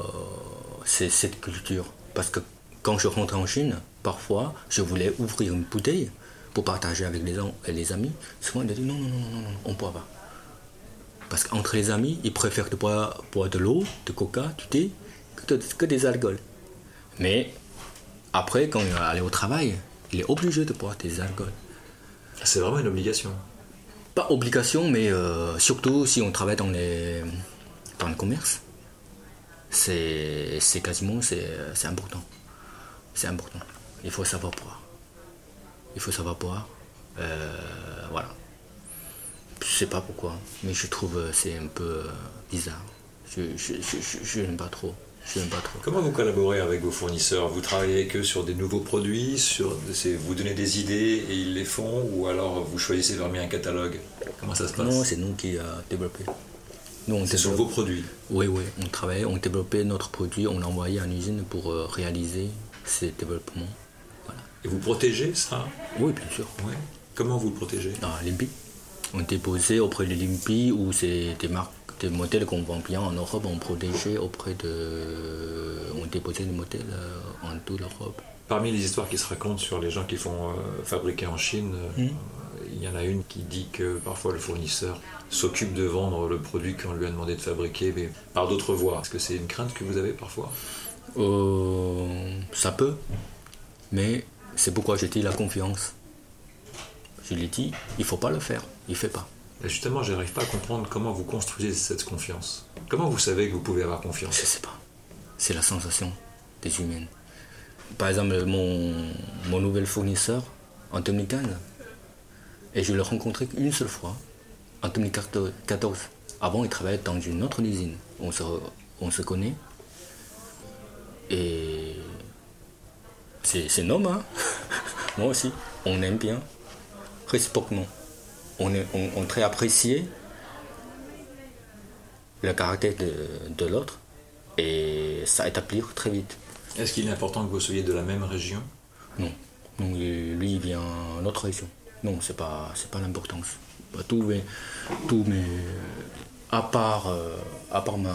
cette culture. Parce que quand je rentre en Chine, parfois, je voulais ouvrir une bouteille pour partager avec les, les amis. Souvent, ils disent non, non, non, non, non on ne peut pas. Parce qu'entre les amis, ils préfèrent de boire, de l'eau, de coca, du thé, que, des alcools. Mais après, quand il va aller au travail, il est obligé de boire des alcools. C'est vraiment une obligation Pas obligation, mais euh, surtout si on travaille dans, les, dans le commerce. C'est quasiment c'est important. C'est important. Il faut savoir boire. Il faut savoir boire. Euh, voilà. Je sais pas pourquoi, mais je trouve euh, c'est un peu euh, bizarre. Je je, je, je- je n'aime pas trop. Je n'aime pas trop. Comment vous collaborez avec vos fournisseurs? Vous travaillez avec eux sur des nouveaux produits sur, Vous donnez des idées et ils les font Ou alors vous choisissez mettre un catalogue? Comment ça se passe? Non, c'est nous qui avons développé. Nous, on C'est sur vos produits? Oui, oui, on travaillait, on développait notre produit, on l'envoyait en usine pour euh, réaliser ces développements. Et vous protégez ça? Oui, bien sûr. Ouais. Comment vous le protégez? À l'IMPI. On déposait auprès de l'IMPI où c'est des marques, des modèles qu'on vend bien en Europe, on protégeait auprès de. On déposait des modèles euh, en toute l'Europe. Parmi les histoires qui se racontent sur les gens qui font euh, fabriquer en Chine, euh, Mm. il y en a une qui dit que parfois le fournisseur s'occupe de vendre le produit qu'on lui a demandé de fabriquer, mais par d'autres voies. Est-ce que c'est une crainte que vous avez parfois? Euh, ça peut, mais c'est pourquoi je dis la confiance. Je l'ai dit, il faut pas le faire, il fait pas. Et Justement, je n'arrive pas à comprendre comment vous construisez cette confiance. Comment vous savez que vous pouvez avoir confiance? Je sais pas. C'est la sensation des humains. Par exemple, mon, mon nouvel fournisseur en 2015, et je l'ai rencontré qu'une seule fois, en 2014. Avant, il travaillait dans une autre usine. On se, on se connaît. Et c'est c'est un homme, hein? Moi aussi. On aime bien, réciproquement. On est, on, on très apprécié le caractère de, de l'autre et ça établir très vite. Est-ce qu'il est important que vous soyez de la même région? Non, lui, il vient notre région. Non, c'est pas, c'est pas l'importance. Bah, Tous mes, tous mes, à part, euh, à part ma,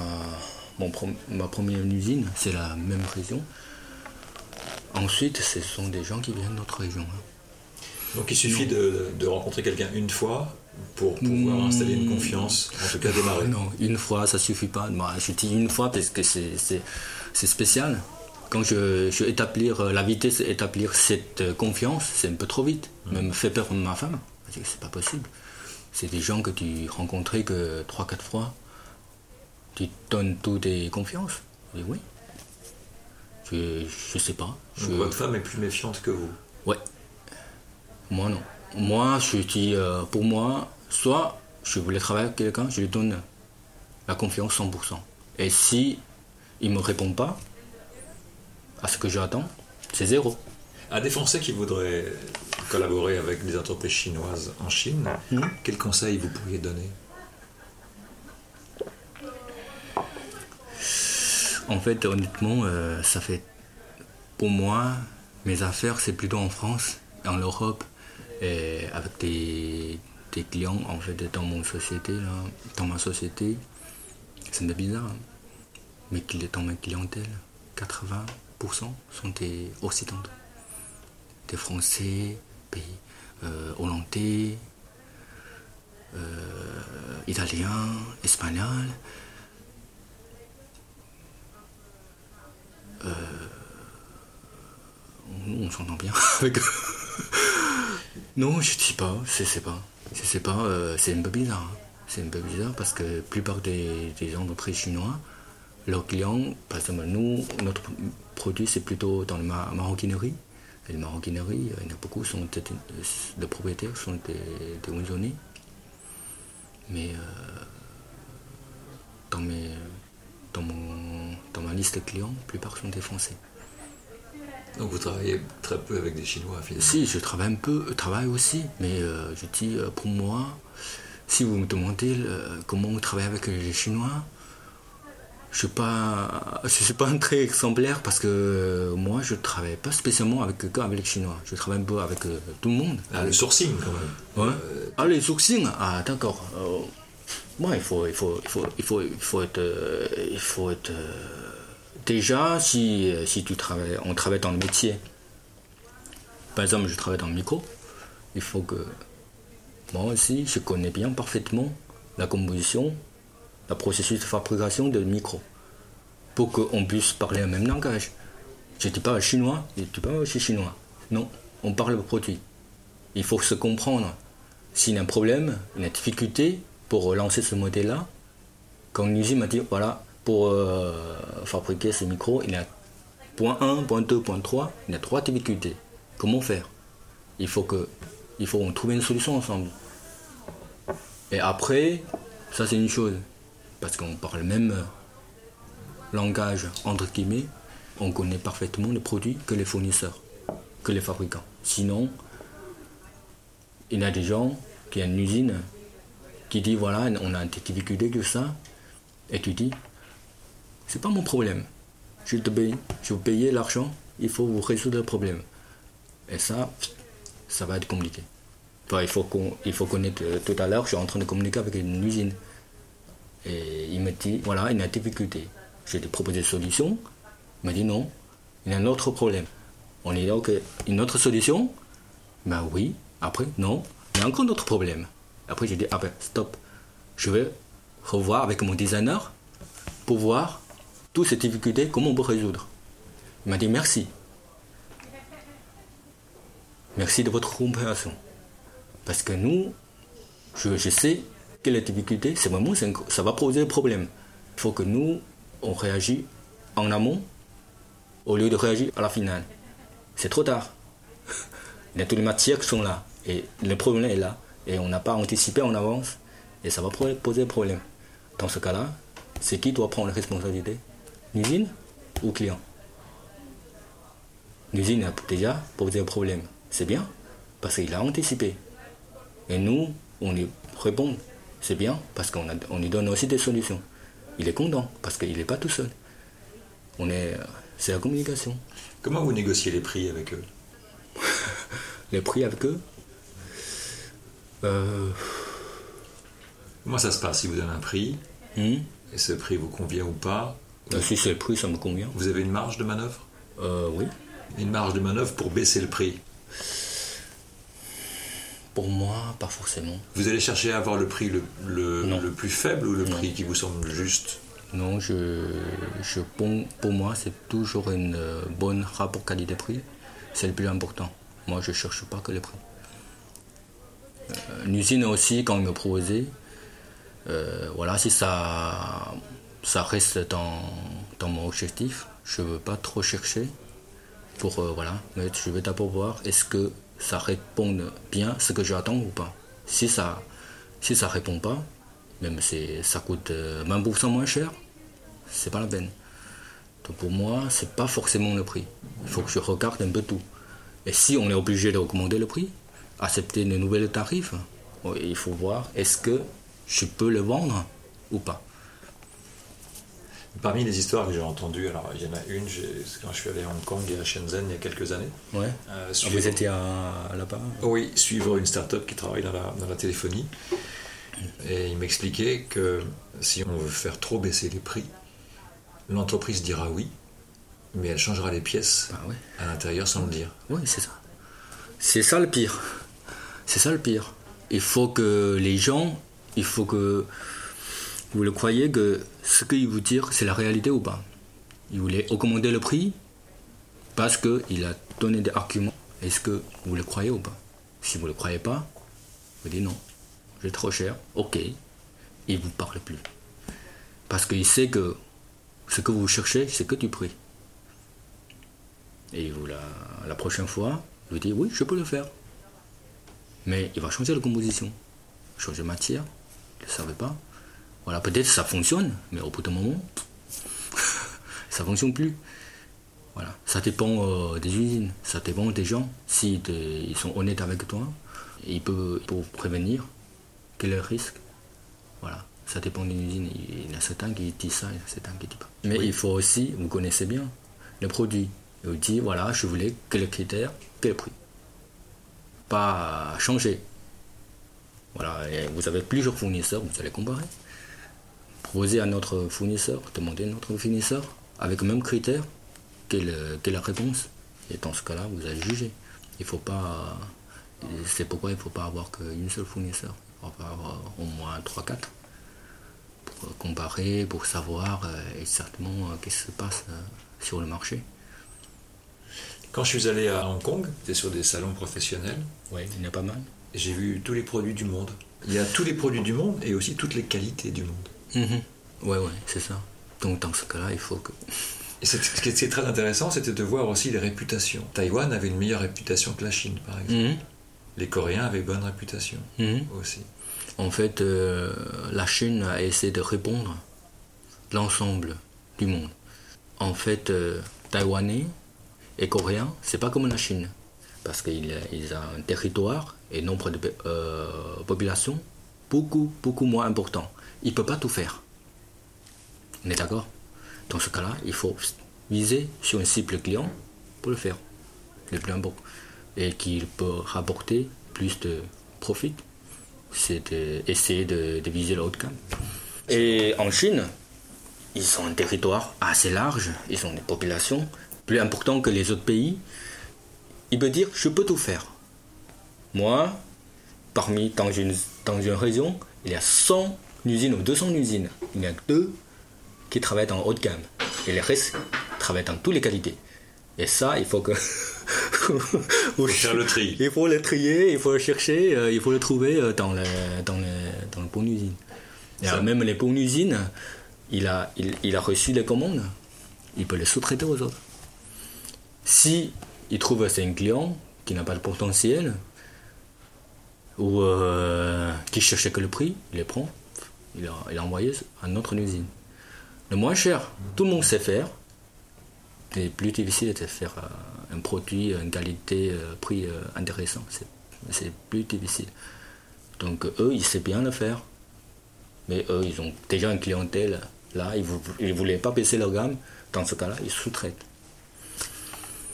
mon ma première usine, c'est la même région. Ensuite, ce sont des gens qui viennent de notre région. hein. Donc il suffit de, de rencontrer quelqu'un une fois pour pouvoir installer une confiance, en tout cas démarrer. Non, une fois, ça suffit pas. Moi, je dis une fois parce que c'est, spécial. Quand je, je établir euh, la vitesse, établir cette euh, confiance, c'est un peu trop vite. Même fait peur de ma femme. C'est pas possible. C'est des gens que tu rencontrais que 3-4 fois. Tu donnes toutes tes confiances. Dis oui. Je, je sais pas. Je- Donc, votre femme est plus méfiante que vous. Ouais. Moi, non. Moi, je dis, euh, pour moi, soit je voulais travailler avec quelqu'un, je lui donne la confiance 100%. Et si il ne me répond pas à ce que j'attends, c'est zéro. À des Français qui voudraient collaborer avec des entreprises chinoises en Chine, quels conseils vous pourriez donner? En fait, honnêtement, euh, ça fait. Pour moi, mes affaires, c'est plutôt en France, en Europe, et avec des clients, en fait, dans mon société, là, dans ma société. C'est bizarre. hein. Cli- dans ma clientèle, 80% sont des Occidentaux. Des Français, pays euh, Hollandais, euh, Italiens, Espagnols. on, on s'entend bien avec non, je dis pas, je pas. Je sais pas, euh, c'est un peu bizarre. hein. C'est un peu bizarre parce que la plupart des, des entreprises chinois, leurs clients, par exemple, nous, notre produit, c'est plutôt dans la ma- maroquinerie. Et la maroquinerie, il y en a beaucoup, sont des, propriétaires sont des, des. Mais euh, dans, mes, dans, mon, dans ma liste de clients, la plupart sont des Français. Donc vous travaillez très peu avec des Chinois finalement. Si, je travaille un peu, je travaille aussi, mais euh, je dis euh, pour moi, si vous me demandez euh, comment travailler avec les Chinois, je suis pas, je suis pas un très exemplaire parce que euh, moi je travaille pas spécialement avec avec les Chinois, je travaille un peu avec euh, tout le monde. Ah, le sourcing quand même. Ouais. Ah les sourcils, ah d'accord. Euh, moi il faut, il faut, il faut, il faut, il faut être, euh, il faut être. Déjà si, euh, si tu travailles, on travaille dans le métier. Par exemple, je travaille dans le micro. Il faut que moi aussi, je connais bien parfaitement la composition, le processus de fabrication de micro, pour qu'on puisse parler le même langage. Je ne dis pas chinois, je ne dis pas je suis chinois. Non, on parle le produit. Il faut se comprendre. S'il y a un problème, une difficulté pour lancer ce modèle-là, quand l'usine m'a dit, voilà, pour euh, fabriquer ce micro, il y a point 1, point 2, point 3, il y a trois difficultés. Comment faire? Il faut que, il faut trouver une solution ensemble. Et après, ça c'est une chose, parce qu'on parle même euh, langage entre guillemets, on connaît parfaitement les produits que les fournisseurs, que les fabricants. Sinon, il y a des gens qui ont une usine qui dit voilà, on a des difficultés de ça, et tu dis, c'est pas mon problème. Je te paye, je vais payer l'argent, il faut vous résoudre le problème. Et ça, ça va être compliqué. Il faut qu'on, il faut connaître. euh, Tout à l'heure, je suis en train de communiquer avec une usine. Et il me dit, voilà, il y a une difficulté. J'ai proposé des solutions. Il m'a dit non, il y a un autre problème. On est là, ok, une autre solution? Ben oui. Après, non, il y a encore un autre problème. Après, j'ai dit, ah ben, stop. Je vais revoir avec mon designer pour voir toutes ces difficultés, comment on peut résoudre? Il m'a dit merci. Merci de votre compréhension. Parce que nous, je, sais que les difficultés, c'est vraiment, ça va poser problème. Il faut que nous, on réagit en amont au lieu de réagir à la finale. C'est trop tard. Il y a toutes les matières qui sont là. Et le problème est là. Et on n'a pas anticipé en avance. Et ça va poser problème. Dans ce cas-là, c'est qui doit prendre la responsabilité? L'usine ou client? L'usine a déjà posé un problème. C'est bien, parce qu'il a anticipé. Et nous, on lui répond. C'est bien, parce qu'on on lui donne aussi des solutions. Il est content, parce qu'il n'est pas tout seul. On est, c'est la communication. Comment vous négociez les prix avec eux? Les prix avec eux, euh, Comment ça se passe? Si vous donnez un prix, hmm, et ce prix vous convient ou pas, euh, si c'est le prix, ça me convient. vous avez une marge de manœuvre Euh, oui. Une marge de manœuvre pour baisser le prix. Pour moi, pas forcément. Vous allez chercher à avoir le prix le, le- le plus faible ou le prix qui vous semble juste Non, je, je, pour, pour moi, c'est toujours une euh, bonne rapport qualité-prix. C'est le plus important. Moi, je ne cherche pas que le prix. Euh, une usine aussi, quand il me proposait, euh, voilà, si ça, ça reste dans, mon objectif, je ne veux pas trop chercher. Pour, euh, voilà, mais je vais d'abord voir est-ce que ça répond bien à ce que j'attends ou pas. Si ça si répond pas, même si ça coûte euh, 20% moins cher, c'est pas la peine. Donc pour moi, c'est pas forcément le prix. Il faut que je regarde un peu tout. Et si on est obligé d'augmenter le prix, accepter de nouveaux tarifs, il faut voir est-ce que je peux le vendre ou pas. Parmi les histoires que j'ai entendues, alors il y en a une, quand je suis allé à Hong Kong et à Shenzhen il y a quelques années. Ouais. Euh, Ah, suivre- Vous étiez à- là-bas? Oui, suivre une start-up qui travaille dans la, dans la téléphonie. Et il m'expliquait que si on veut faire trop baisser les prix, l'entreprise dira oui, mais elle changera les pièces Bah ouais. à l'intérieur sans le dire. Oui, c'est ça. C'est ça le pire. C'est ça le pire. Il faut que les gens, il faut que vous le croyez que ce qu'ils vous disent, c'est la réalité ou pas? Il voulait augmenter le prix parce qu'il a donné des arguments. Est-ce que vous le croyez ou pas? Si vous ne le croyez pas, vous dites non, j'ai trop cher, ok. Il ne vous parle plus. Parce qu'il sait que ce que vous cherchez, c'est que du prix. Et vous, la, la prochaine fois, vous dites oui, je peux le faire. Mais il va changer la composition, changer matière, vous ne savez pas. Voilà, peut-être ça fonctionne, mais au bout d'un moment, ça ne fonctionne plus. Voilà, ça dépend euh, des usines, ça dépend des gens. Si ils sont honnêtes avec toi, ils peuvent, peuvent prévenir quel est le risque. Voilà, ça dépend d'une usine. Il y en a certains qui disent ça, il y en a certains qui disent pas. Mais il faut aussi, vous connaissez bien, le produit. Il vous dit, voilà, je voulais quel critère, quel prix. Pas changer. Voilà, et vous avez plusieurs fournisseurs, vous allez comparer. Proposer à notre fournisseur, demander à notre fournisseur, avec le même critère, quelle, quelle est la réponse. Et dans ce cas-là, vous allez juger. Il faut pas. C'est pourquoi il ne faut pas avoir qu'une seule fournisseur. Il faut avoir au moins 3-4 pour comparer, pour savoir euh, exactement euh, qu'est-ce qui se passe euh, sur le marché. Quand je suis allé à Hong Kong, c'était sur des salons professionnels, Oui, il y en a pas mal. j'ai vu tous les produits du monde. Il y a tous les produits du monde et aussi toutes les qualités du monde. Mhm. Ouais, ouais, c'est ça. Donc dans ce cas-là, il faut que. Et ce qui est très intéressant, c'était de voir aussi les réputations. Taïwan avait une meilleure réputation que la Chine, par exemple. Mhm. Les Coréens avaient bonne réputation Mhm. aussi. En fait, euh, la Chine a essayé de répondre l'ensemble du monde. En fait, euh, Taïwanais et Coréens, c'est pas comme la Chine. Parce qu'ils ils ont un territoire et nombre de euh, population beaucoup, beaucoup moins important. Ils ne peuvent pas tout faire. On est d'accord? Dans ce cas-là, il faut viser sur un cible client pour le faire. Le plus important. Et qu'il peut rapporter plus de profit. C'est d'essayer de, de viser le haut de gamme. Et en Chine, ils ont un territoire assez large, ils ont des populations plus importantes que les autres pays. Ils peuvent dire je peux tout faire. Moi, parmi dans une, dans une région, il y a 100 usines ou 200 usines. Il y a que deux qui travaillent en haut de gamme. Et les restes travaillent dans toutes les qualités. Et ça, il faut que. faut faire le tri. Il faut le trier, il faut le chercher, euh, il faut le trouver euh, dans le, dans le, dans le bon usine. Et même les bonnes usines, il a, il, il a reçu les commandes, il peut les sous-traiter aux autres. Si il trouve c'est un client qui n'a pas de potentiel, ou euh, qui cherchait que le prix, il les prend, il a, il a envoyé à notre usine. Le moins cher, tout le monde sait faire. C'est plus difficile de faire euh, un produit, une qualité, euh, prix euh, intéressant. C'est- plus difficile. Donc eux, ils savent bien le faire. Mais eux, ils ont déjà une clientèle. Là, ils ne voulaient pas baisser leur gamme. Dans ce cas-là, ils sous-traitent.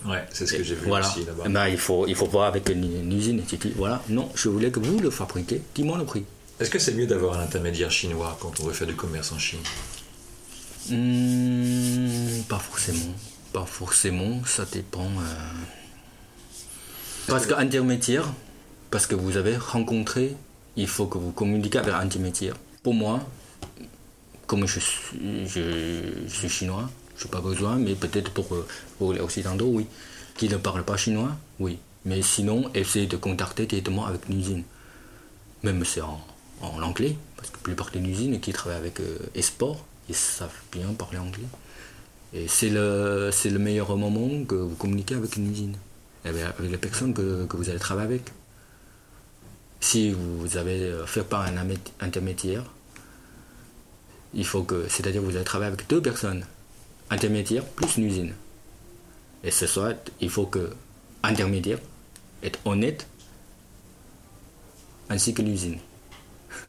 Ouais, c'est ce que j'ai vu Voilà. aussi là-bas. Eh ben, il, faut, il faut voir avec une, une usine. Tu dis, voilà, non, je voulais que vous le fabriquiez. Dis-moi le prix. Est-ce que c'est mieux d'avoir un intermédiaire chinois quand on veut faire du commerce en Chine? Hmm, pas forcément. Pas forcément, ça dépend. euh. Parce qu'intermédiaire, parce que vous avez rencontré, il faut que vous communiquiez avec l'intermédiaire. Pour moi, comme je suis, chinois, je n'ai pas besoin, mais peut-être pour, pour les occidentaux, oui. Qui ne parlent pas chinois, oui. Mais sinon, essayez de contacter directement avec une usine. Même c'est en, en anglais, parce que la plupart des usines qui travaillent avec euh, Esport, ils savent bien parler anglais. Et c'est le, le meilleur moment que vous communiquez avec une usine, avec, avec les personnes que, que vous allez travailler avec. Si vous avez euh, fait par un intermédiaire, il faut que, c'est-à-dire vous allez travailler avec deux personnes, intermédiaire plus une usine. Et ce soit, il faut que intermédiaire est honnête ainsi que l'usine.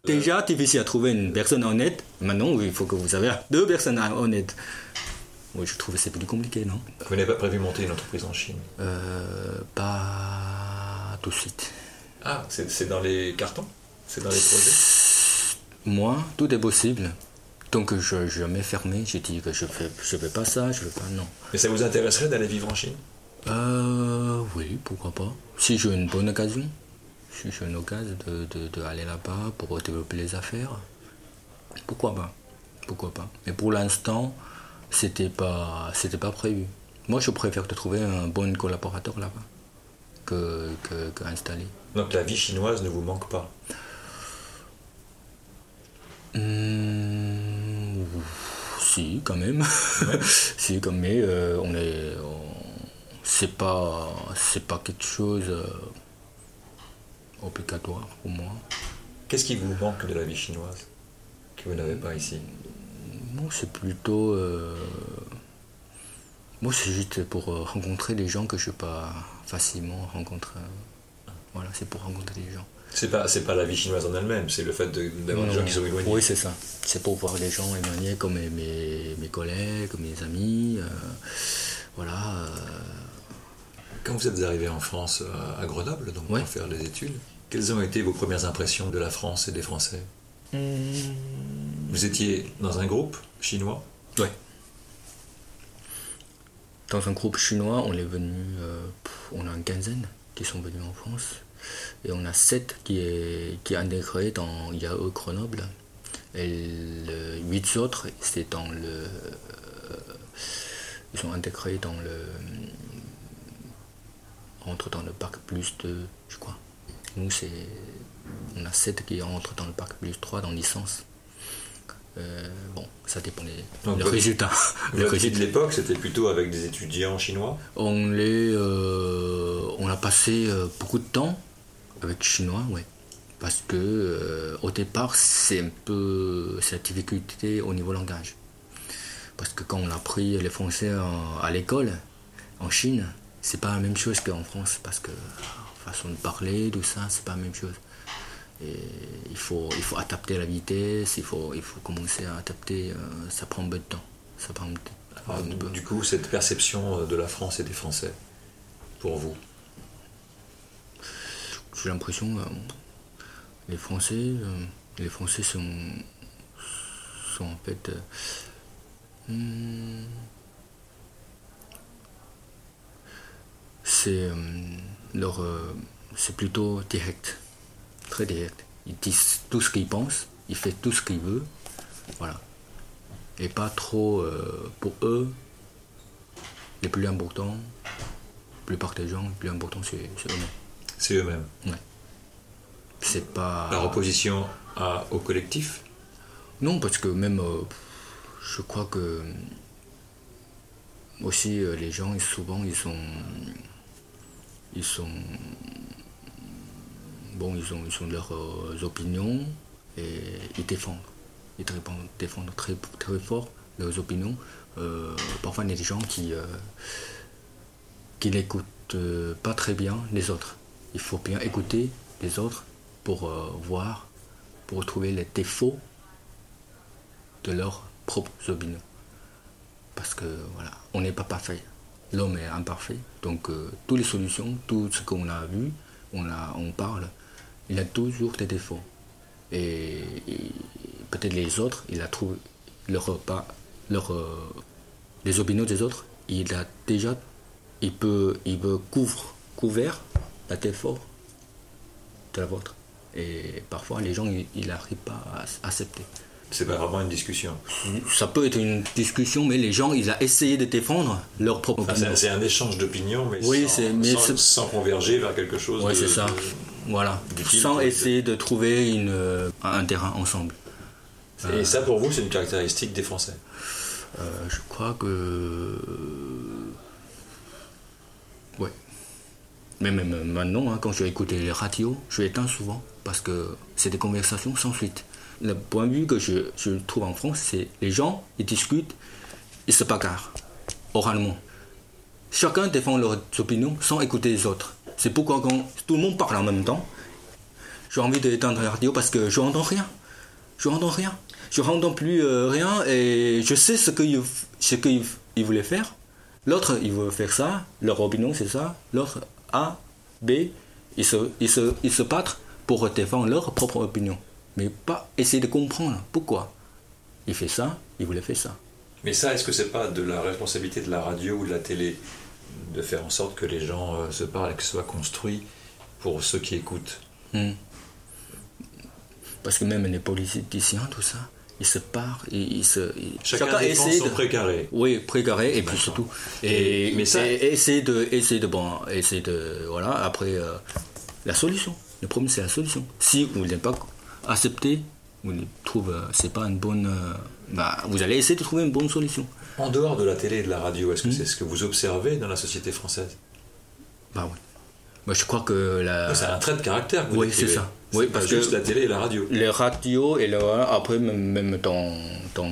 Déjà difficile à trouver une personne honnête. Maintenant, il faut que vous avez deux personnes honnêtes. Oui, je trouve que c'est plus compliqué, non? Vous n'avez pas prévu monter une entreprise en Chine? Euh, Pas tout de suite. Ah, c'est dans les cartons? C'est dans les projets? Moi, tout est possible. Donc je ne jamais fermé. J'ai dit que je ne fais, je fais pas ça, je ne fais pas non. Mais ça vous intéresserait d'aller vivre en Chine? Euh, oui, pourquoi pas. Si j'ai une bonne occasion, si j'ai une occasion de, de, de aller là-bas pour développer les affaires, pourquoi pas? Pourquoi pas? Mais pour l'instant, c'était pas, c'était pas prévu. Moi, je préfère de trouver un bon collaborateur là-bas que, que, que installer. Donc la vie chinoise ne vous manque pas? Hmm, si, quand même. si, quand même, euh, on est. on- c'est pas, c'est pas quelque chose euh, obligatoire pour moi. Qu'est-ce qui vous manque de la vie chinoise que vous n'avez pas ici? Moi, c'est plutôt. euh, moi, c'est juste pour euh, rencontrer des gens que je ne peux pas facilement rencontrer. Voilà, c'est pour rencontrer des gens. C'est pas, c'est pas la vie chinoise en elle-même, c'est le fait de- d'avoir des gens qui sont éloignés. Oui, c'est ça. C'est pour voir les gens éloignés comme mes, mes, mes collègues, mes amis. euh, voilà. euh, Quand vous êtes arrivé en France, à Grenoble, donc Ouais. pour faire des études, quelles ont été vos premières impressions de la France et des Français Vous étiez dans un groupe chinois Ouais. Dans un groupe chinois, on est venu, euh, on a une quinzaine qui sont venus en France. Et on a sept qui est, qui est intégré dans IAE Grenoble. Et les huit autres, c'est dans le. euh, ils sont intégrés dans le. Entre dans le bac plus 2, je crois. Nous, c'est. On a sept qui entrent dans le bac plus 3 dans licence. Euh, bon, ça dépend des Donc, le résultat. Le résultat. de l'époque, c'était plutôt avec des étudiants chinois? On, les, euh, on a passé euh, beaucoup de temps avec Chinois, ouais. Parce que au départ, c'est un peu cette difficulté au niveau langage. Parce que quand on a appris les français à l'école, en Chine, c'est pas la même chose qu'en France. Parce que façon de parler, tout ça, c'est pas la même chose. Et il faut, il faut adapter la vitesse, il faut, il faut commencer à adapter, euh, ça prend un peu de temps. Ça prend ah, du coup, cette perception de la France et des Français, pour vous? J'ai l'impression, euh, les Français, euh, les Français sont, sont en fait. Hmm, c'est leur, c'est plutôt direct très direct. Il dit tout ce qu'il pense, il fait tout ce qu'il veut. Voilà. Et pas trop euh, pour eux. Les plus importants, la plupart des gens, les plus importants, c'est eux-mêmes. C'est eux-mêmes. Ouais. C'est pas. Par opposition à, au collectif? Non, parce que même. Euh, je crois que. Aussi, euh, les gens, souvent, ils sont. Ils sont bon, ils ont, ils ont leurs euh, opinions et ils défendent. Ils défendent, très, très fort leurs opinions. Euh, parfois, il y a des gens qui, euh, qui n'écoutent pas très bien les autres. Il faut bien écouter les autres pour voir, pour trouver les défauts de leurs propres opinions. Parce que voilà, on n'est pas parfait. L'homme est imparfait. Donc toutes les solutions, tout ce qu'on a vu, on, a, parle, il a toujours des défauts. Et, peut-être les autres, il a trouvé leur, pas, euh, les opinions des autres, il a déjà, il peut, il veut couvre, couvert la défaut de la vôtre. Et parfois, les gens, ils n'arrivent pas à accepter. C'est pas vraiment une discussion. Ça peut être une discussion, mais les gens, ils ont essayé de défendre leur propre opinion. C'est un échange d'opinions, mais, oui, sans, sans, converger vers quelque chose. Oui, c'est ça. Voilà. Sans essayer de trouver une, euh, un terrain ensemble. Et ça, pour vous, c'est une caractéristique des Français euh, Je crois que. Ouais. Mais même maintenant, hein, quand je vais écouter les radios, je éteins souvent parce que c'est des conversations sans suite. Le point de vue que je, trouve en France, c'est les gens, ils discutent, ils se bagarrent oralement. Chacun défend leurs opinions sans écouter les autres. C'est pourquoi quand tout le monde parle en même temps, j'ai envie d'éteindre la radio parce que je n'entends rien. Je n'entends rien. Je n'entends plus euh, rien et je sais ce qu'il ce il voulait faire. L'autre, il veut faire ça. Leur opinion, c'est ça. L'autre, A, B, ils se, se, ils se battent pour défendre leur propre opinion. Mais pas essayer de comprendre pourquoi? Il fait ça, il voulait faire ça. Mais ça, est-ce que c'est pas de la responsabilité de la radio ou de la télé de faire en sorte que les gens euh, se parlent et que ce soit construit pour ceux qui écoutent? Hmm. Parce que même les politiciens, tout ça, ils se parlent, ils, se, chacun, essaie de précaré. Oui, précaré et puis surtout et, mais ça essayer de essayer de bon essayer de voilà après euh, la solution. Le problème c'est la solution. Si vous n'êtes pas accepté, vous ne trouvez euh, c'est pas une bonne bah, vous allez essayer de trouver une bonne solution. En dehors de la télé et de la radio, est-ce que hmm. c'est ce que vous observez dans la société française? Bah oui. Moi, je crois que la. C'est un trait de caractère. oui, c'est ça. Oui, parce pas juste la télé et la radio. Les radios et le, après même, dans, dans,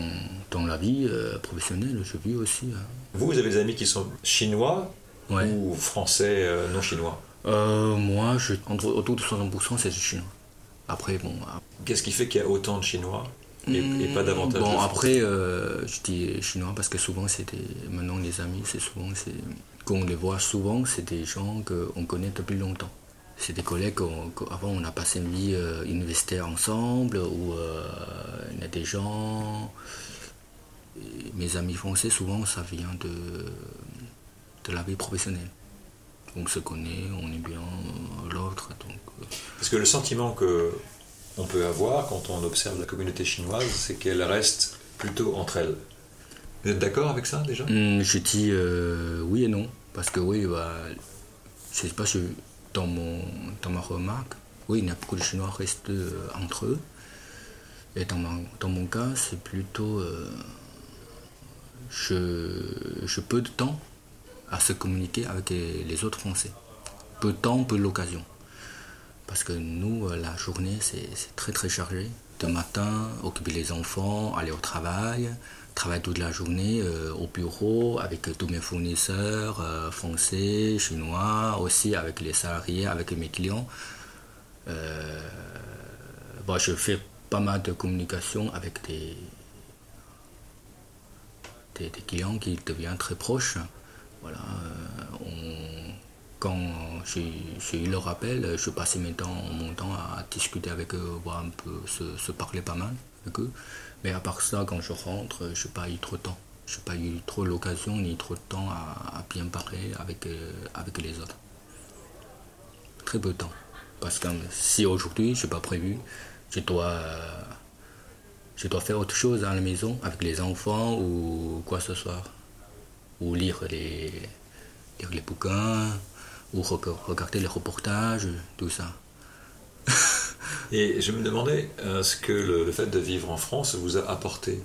dans la vie euh, professionnelle, je vis aussi. Hein. Vous, vous avez des amis qui sont chinois ou français euh, non chinois? Euh, Moi, je, entre, autour de 60% c'est chinois. Après, bon. Qu'est-ce qui fait qu'il y a autant de chinois et, pas davantage Bon, après, euh, je dis chinois parce que souvent, c'est maintenant les amis, c'est souvent, c'est, qu'on les voit souvent, c'est des gens qu'on connaît depuis longtemps. C'est des collègues qu'avant on a passé une vie euh, universitaire ensemble, ou euh, il y a des gens. Mes amis français, souvent, ça vient de, de la vie professionnelle. On se connaît, on est bien l'autre. Donc, Parce que le sentiment que on peut avoir quand on observe la communauté chinoise, c'est qu'elle reste plutôt entre elles. Vous êtes d'accord avec ça déjà? Hmm, Je dis euh, oui et non. Parce que oui, bah, je sais pas, dans, mon, dans ma remarque, oui, il y a beaucoup de Chinois restent euh, entre eux. Et dans, dans mon cas, c'est plutôt. Euh, je, je peu de temps à se communiquer avec les autres Français. Peu de temps, peu l'occasion. Parce que nous, euh, la journée, c'est très très chargé. De matin, occuper les enfants, aller au travail, travailler toute la journée euh, au bureau avec tous mes fournisseurs euh, français, chinois, aussi avec les salariés, avec mes clients. Bon, je fais pas mal de communication avec des, des, clients qui deviennent très proches. Voilà, quand j'ai eu le rappel, je passais mon temps, mon temps à discuter avec eux, voir un peu, se, parler pas mal avec eux. Mais à part ça, quand je rentre, je n'ai pas eu trop de temps. Je n'ai pas eu trop l'occasion ni trop de temps à, bien parler avec, euh, avec les autres. Très peu de temps. Parce que si aujourd'hui, je n'ai pas prévu, je dois, je dois faire autre chose à la maison avec les enfants ou quoi ce soit. Ou lire les, lire les bouquins, ou regarder les reportages, tout ça. Et je me demandais euh, ce que le, fait de vivre en France vous a apporté.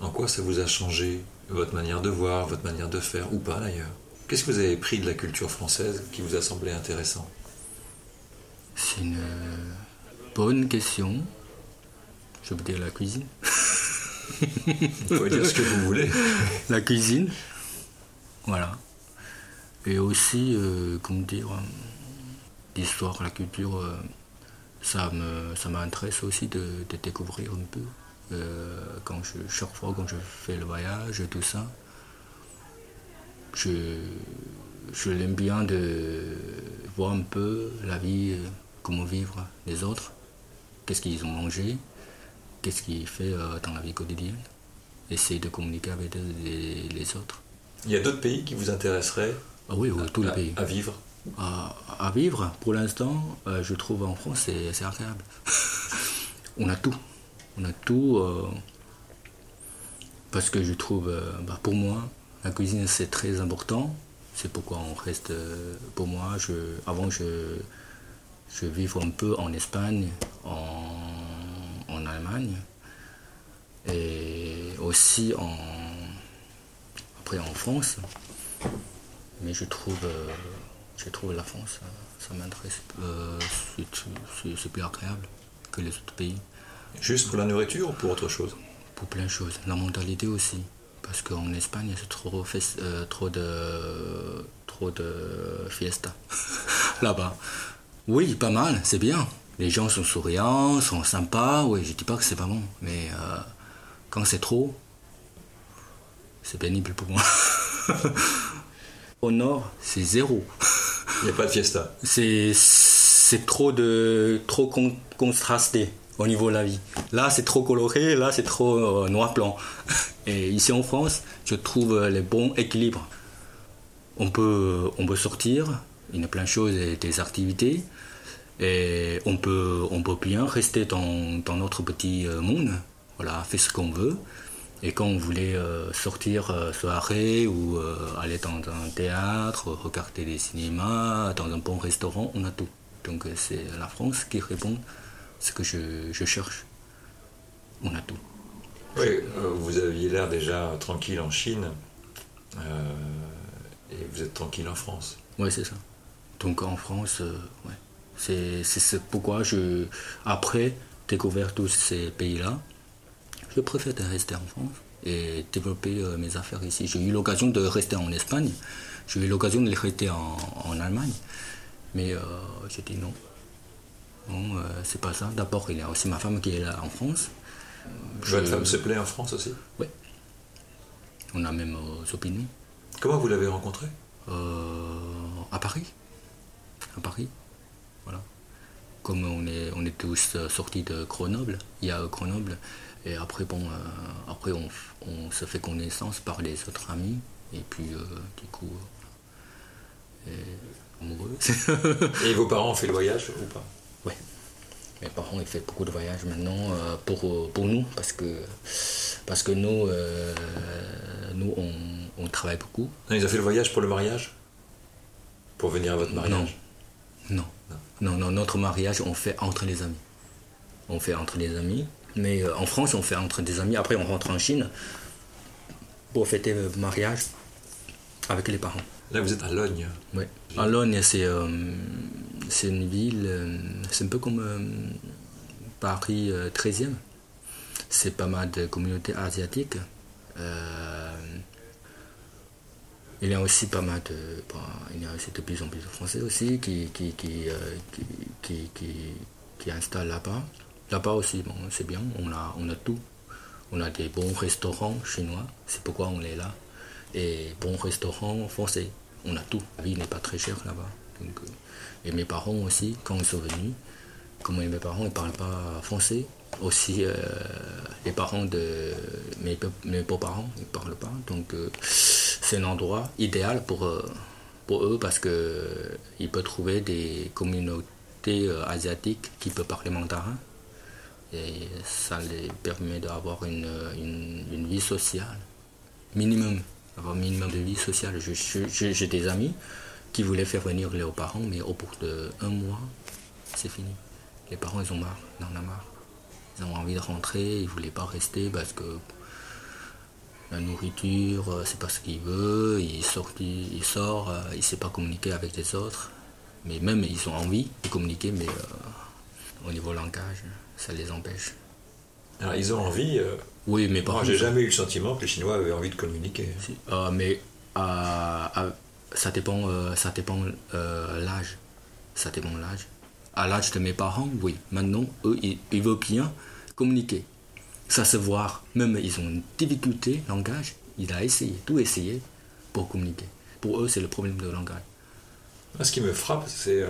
En quoi ça vous a changé votre manière de voir, votre manière de faire, ou pas d'ailleurs? Qu'est-ce que vous avez pris de la culture française qui vous a semblé intéressant? C'est une bonne question. Je veux dire la cuisine. vous pouvez dire ce que vous voulez. La cuisine. Voilà. Et aussi, euh, comment dire, l'histoire, la culture, euh, ça ça m'intéresse aussi de, découvrir un peu. Euh, quand je, chaque fois quand je fais le voyage, tout ça, je, je l'aime bien de voir un peu la vie, comment vivre les autres, qu'est-ce qu'ils ont mangé, qu'est-ce qu'ils font dans la vie quotidienne, essayer de communiquer avec les autres. Il y a d'autres pays qui vous intéresseraient ah oui, tout le pays. À vivre à, vivre, pour l'instant, euh, je trouve en France, c'est agréable. on a tout. On a tout. Euh, parce que je trouve, euh, bah, pour moi, la cuisine, c'est très important. C'est pourquoi on reste. pour moi, je, avant, je, je vivais un peu en Espagne, en, en Allemagne. Et aussi en, après en France. Mais je trouve, euh, je trouve la France, ça, m'intéresse. Euh, c'est plus agréable que les autres pays. Juste pour la nourriture ou pour autre chose? Pour plein de choses. La mentalité aussi. Parce qu'en Espagne, c'est trop, euh, trop de, trop de fiesta là-bas. Oui, pas mal, c'est bien. Les gens sont souriants, sont sympas. Oui, je dis pas que c'est pas bon, mais quand c'est trop, c'est pénible pour moi. Au nord, c'est zéro. Il n'y a pas de fiesta. C'est, c'est trop, de, trop contrasté au niveau de la vie. Là, c'est trop coloré, là, c'est trop euh, noir-blanc. Et ici en France, je trouve les bons équilibres. On peut, on peut sortir, il y a plein de choses et des activités. Et on peut, on peut bien rester dans, dans notre petit euh, monde. Voilà, faire ce qu'on veut. Et quand on voulait euh, sortir euh, soirée ou euh, aller dans un théâtre, regarder des cinémas, dans un bon restaurant, on a tout. Donc c'est la France qui répond à ce que je, cherche. On a tout. Oui, vous aviez l'air déjà tranquille en Chine et vous êtes tranquille en France. Oui, c'est ça. Donc en France, ouais. c'est pourquoi je, après découvert tous ces pays-là, je préfère rester en France et développer euh, mes affaires ici. J'ai eu l'occasion de rester en Espagne, j'ai eu l'occasion de rester en, en Allemagne, mais euh, j'ai dit non. Non, euh, c'est pas ça. D'abord, il y a aussi ma femme qui est là en France. Votre femme se plaît en France aussi? Oui. On a même euh, opinions. Comment vous l'avez rencontrée? À Paris. À Paris. Voilà. Comme on est, on est tous sortis de Grenoble, il y a Grenoble, et après, bon, euh, après on, on, se fait connaissance par les autres amis. Et puis, euh, du coup, euh, amoureux. et vos parents ont fait le voyage ou pas? Oui. Mes parents ils font beaucoup de voyages maintenant pour, pour nous parce que, parce que nous, nous on, on, travaille beaucoup. ils ont fait le voyage pour le mariage? Pour venir à votre mariage? Non. Non. non. Non, notre mariage on fait entre les amis. On fait entre les amis. Mais euh, en France, on fait entre des amis. Après, on rentre en Chine pour fêter le mariage avec les parents. Là, vous êtes à Logne. Oui. À Logne, c'est euh, une ville, euh, c'est un peu comme euh, Paris 13e. C'est pas mal de communautés asiatiques. il y a aussi pas mal de. il y a aussi de plus en plus de Français aussi qui, qui, qui, qui, qui, qui installent là-bas. Là-bas aussi, bon, c'est bien, on a, on a tout. On a des bons restaurants chinois, c'est pourquoi on est là. Et bons restaurants français, on a tout. La vie n'est pas très chère là-bas. Euh, et mes parents aussi, quand ils sont venus, comme mes parents ne parlent pas français, aussi euh, les parents de mes, mes beaux-parents ne parlent pas. Donc euh, c'est un endroit idéal pour, pour eux parce qu'ils peuvent trouver des communautés asiatiques qui peuvent parler mandarin et ça les permet d'avoir une, une, vie sociale, minimum, avoir un minimum de vie sociale. J'ai des amis qui voulaient faire venir leurs parents, mais au bout d'un mois, c'est fini. Les parents, ils ont marre, ils en ont marre. Ils ont envie de rentrer, ils ne voulaient pas rester parce que la nourriture, euh, c'est pas ce qu'il veut, il sort, il, sort, euh, il ne sait pas communiquer avec les autres. Mais même, ils ont envie de communiquer, mais euh, au niveau langage ça les empêche. Alors ils ont envie. Euh, oui, mais par Moi, j'ai jamais eu le sentiment que les Chinois avaient envie de communiquer. Euh, mais euh, ça dépend, ça dépend l'âge. Ça dépend l'âge. À l'âge de mes parents, oui. Maintenant, eux, ils, veulent bien communiquer. Ça se voit. Même ils ont une difficulté langage. Il a essayé, tout essayé pour communiquer. Pour eux, c'est le problème de langage. Ce qui me frappe, c'est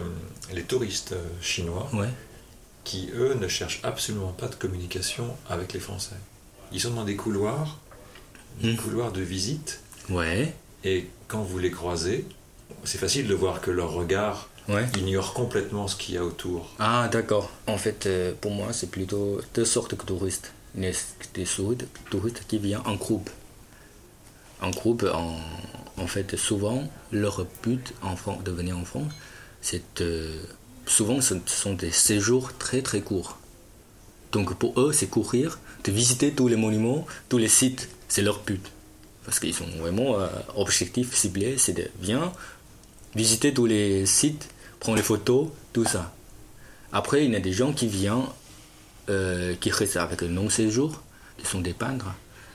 les touristes chinois. Ouais qui, eux, ne cherchent absolument pas de communication avec les Français. Ils sont dans des couloirs, des hmm. couloirs de visite. Ouais. Et quand vous les croisez, c'est facile de voir que leur regard ignore complètement ce qu'il y a autour. Ah, d'accord. En fait, euh, pour moi, c'est plutôt deux sortes de touristes. Des touristes qui viennent en groupe. En groupe, en, en fait, souvent, leur but en de venir en France, c'est de souvent ce sont des séjours très très courts. Donc pour eux, c'est courir, de visiter tous les monuments, tous les sites, c'est leur but. Parce qu'ils sont vraiment euh, objectifs ciblés, c'est de bien visiter tous les sites, prendre les photos, tout ça. Après, il y a des gens qui viennent, euh, qui restent avec un long séjour, ils sont des peintres,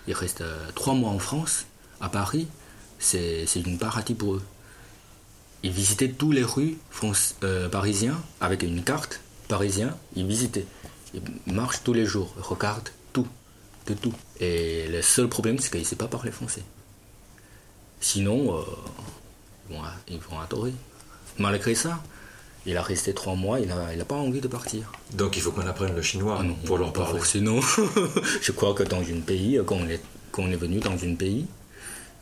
ils restent euh, trois mois en France, à Paris, c'est une paradis pour eux. Ils visitaient toutes les rues France, euh, parisiennes avec une carte parisienne. Ils visitaient. Ils marchent tous les jours, ils regardent tout, de tout. Et le seul problème, c'est qu'ils ne savent pas parler français. Sinon, euh, ils vont adorer. Malgré ça, il a resté trois mois, il n'a il a pas envie de partir. Donc il faut qu'on apprenne le chinois ah pour leur parler. Sinon, je crois que dans un pays, quand on est, quand on est venu dans un pays,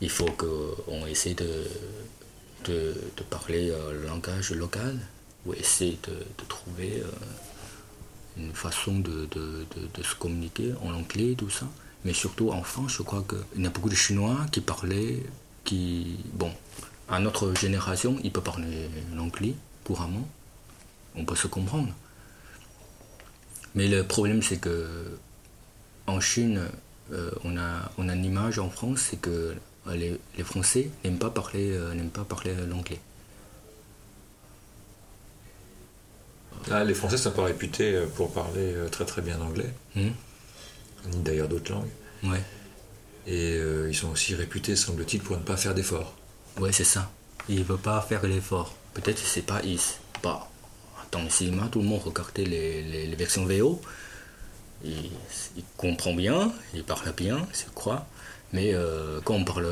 il faut qu'on essaie de de, parler euh, le langage local ou essayer de, trouver euh, une façon de, se communiquer en anglais, tout ça. Mais surtout en France, je crois qu'il y a beaucoup de Chinois qui parlaient, qui, bon, à notre génération, ils peuvent parler l'anglais couramment, on peut se comprendre. Mais le problème, c'est que en Chine, euh, on, a, on a une image en France, c'est que les, Français n'aiment pas parler, euh, n'aiment pas parler l'anglais. Ah, les Français ne sont pas réputés euh, pour parler euh, très très bien anglais, hmm. ni d'ailleurs d'autres langues. Ouais. Et ils sont aussi réputés, semble-t-il, pour ne pas faire d'efforts. Ouais, c'est ça. Ils ne veulent pas faire l'effort. Peut-être que c'est pas ils. Bah, dans le cinéma, tout le monde regardait les, les, versions VO. Il, il comprend bien, il parle bien, je crois. Mais euh, quand on parle,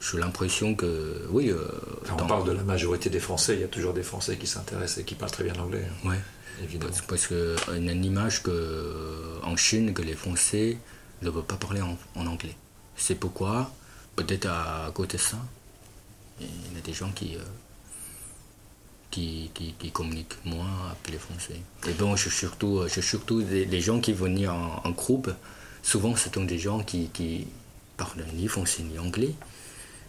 j'ai l'impression que, oui. Euh, on parle de la majorité des Français, il y a toujours des Français qui s'intéressent et qui parlent très bien l'anglais. Hein. Oui. Évidemment. Parce, qu'il y a une image que, en Chine que les Français ne veulent pas parler en, anglais. C'est pourquoi, peut-être à, côté de ça, il y a des gens qui. Euh, qui, qui, communiquent moins avec les Français. Et bon, je surtout, je surtout des, gens qui viennent en, en, groupe. Souvent, ce sont des gens qui, qui, parle ni français ni anglais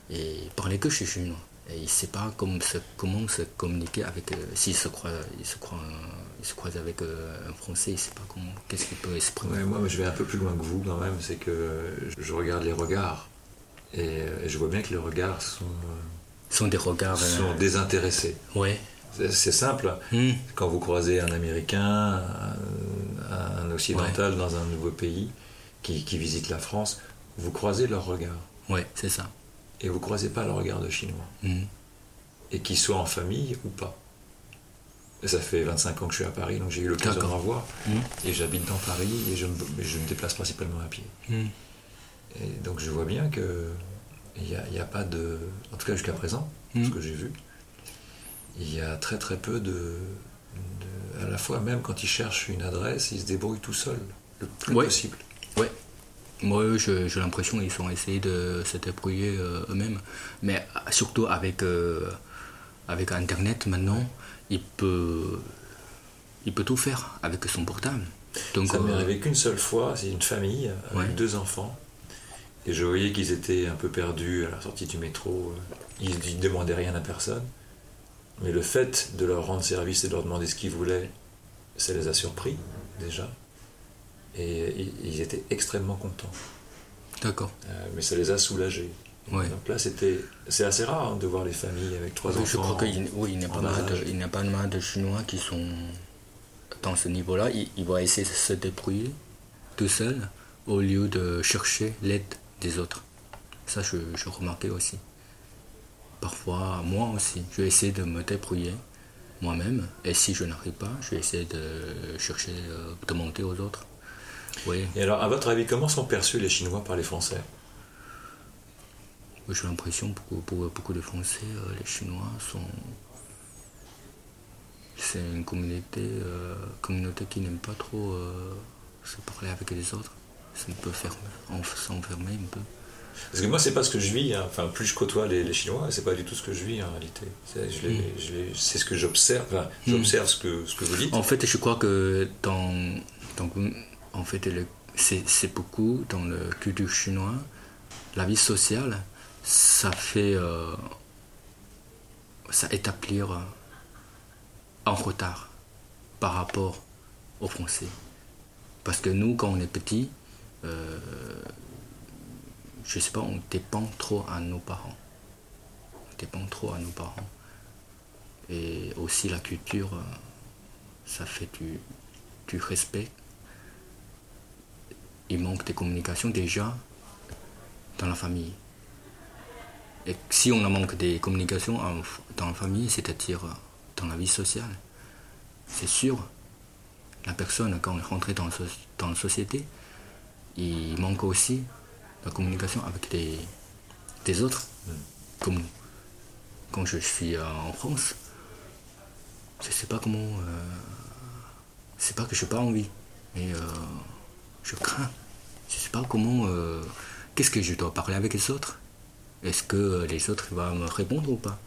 et parle que chinois. Et il ne sait pas comment se, comment se communiquer avec. Euh, s'il se croise, il se croise, il se croise avec euh, un français, il ne sait pas comment, qu'est-ce qu'il peut exprimer. moi, je vais un peu plus loin que vous quand même. C'est que je regarde les regards et, je vois bien que les regards sont. sont des regards. sont désintéressés. Ouais. C'est simple. Hmm. Quand vous croisez un Américain, un, un Occidental dans un nouveau pays qui, qui visite la France, vous croisez leur regard. Ouais, c'est ça. Et vous croisez pas le regard de Chinois. Hmm. Et qu'ils soient en famille ou pas. Ça fait 25 ans que je suis à Paris, donc j'ai eu l'occasion d'en voir. Hmm. Et j'habite dans Paris et je me, mais je me déplace principalement à pied. Hmm. Et donc je vois bien que il n'y a, il y a pas de. En tout cas jusqu'à présent, ce que j'ai vu, il y a très très peu de, de- À la fois, même quand ils cherchent une adresse, ils se débrouillent tout seuls, le plus Ouais. possible. Moi, j'ai l'impression qu'ils ont essayé de se débrouiller euh, eux-mêmes. Mais surtout avec, euh, avec Internet maintenant, il peut, il peut tout faire avec son portable. Donc, Ça m'est euh, arrivé qu'une seule fois, c'est une famille avec Ouais. deux enfants. Et je voyais qu'ils étaient un peu perdus à la sortie du métro. Ils ne demandaient rien à personne. Mais le fait de leur rendre service et de leur demander ce qu'ils voulaient, ça les a surpris déjà. Et ils- étaient extrêmement contents. D'accord. Euh, mais ça les a soulagés. Ouais. Donc là, c'était, c'est assez rare hein, de voir les familles avec trois Oui, enfants. je crois qu'il oui, n'y a, pas mal de- âge. il n'y a pas mal de Chinois qui sont dans ce niveau-là. Ils, ils vont essayer de se débrouiller tout seuls au lieu de chercher l'aide des autres. Ça, je, je remarquais aussi. Parfois, moi aussi, je vais essayer de me débrouiller moi-même. Et si je n'arrive pas, je vais essayer de chercher, euh, de monter aux autres. Oui, Et alors, à votre avis, comment sont perçus les Chinois par les Français? J'ai l'impression que pour, beaucoup de Français, euh, les Chinois sont. C'est une communauté, euh, communauté qui n'aime pas trop euh, se parler avec les autres. C'est un peu fermé, en- s'enfermer un peu. Parce que moi, c'est pas ce que je vis. hein. Enfin, plus je côtoie les, les Chinois, c'est pas du tout ce que je vis en réalité. C'est, Mm. c'est ce que j'observe. Enfin, j'observe ce que ce que vous dites. En fait, je crois que dans, dans- en fait, c'est, beaucoup dans le culture chinois, la vie sociale, ça fait, euh, ça établir euh, en retard par rapport aux Français. Parce que nous, quand on est petit, euh, je sais pas, on dépend trop à nos parents. On dépend trop à nos parents. Et aussi la culture, euh, ça fait du respect. Il manque de communication déjà dans la famille. Et si on a manque de communication dans la famille, c'est-à-dire euh, dans la vie sociale, c'est sûr, la personne, quand elle est rentrée dans, so- dans la société, il manque aussi la communication avec des, des autres, comme nous. Quand je suis euh, en France, je sais pas comment. euh, c'est pas que j'ai pas envie, mais euh, je crains. Je sais pas comment. euh, Qu'est-ce que je dois parler avec les autres? Est-ce que les autres vont me répondre ou pas?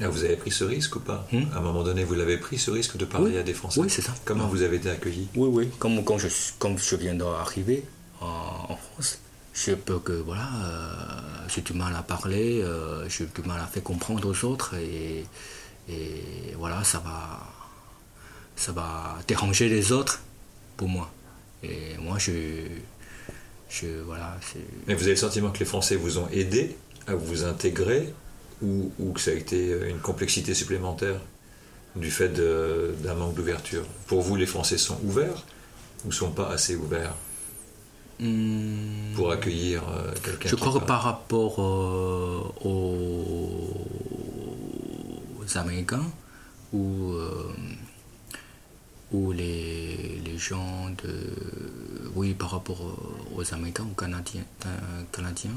Ah, vous avez pris ce risque ou pas? Hmm? À un moment donné, vous l'avez pris ce risque de parler Oui. à des Français? Oui, c'est ça. Comment vous avez été accueilli? Oui, oui. Comme quand je, je viens d'arriver en, en France, je peux que, voilà, euh, j'ai du mal à parler, euh, j'ai du mal à faire comprendre aux autres et, et voilà, ça va, ça va déranger les autres pour moi. Et moi, je, je voilà. Mais vous avez le sentiment que les Français vous ont aidé à vous intégrer ou, ou que ça a été une complexité supplémentaire du fait d'un manque d'ouverture? Pour vous, les Français sont ouverts ou sont pas assez ouverts Hmm, pour accueillir euh, quelqu'un Je crois que par rapport euh, aux, aux Américains ou, euh, ou les, les gens de. Oui, par rapport aux Américains ou Canadiens, euh, Canadiens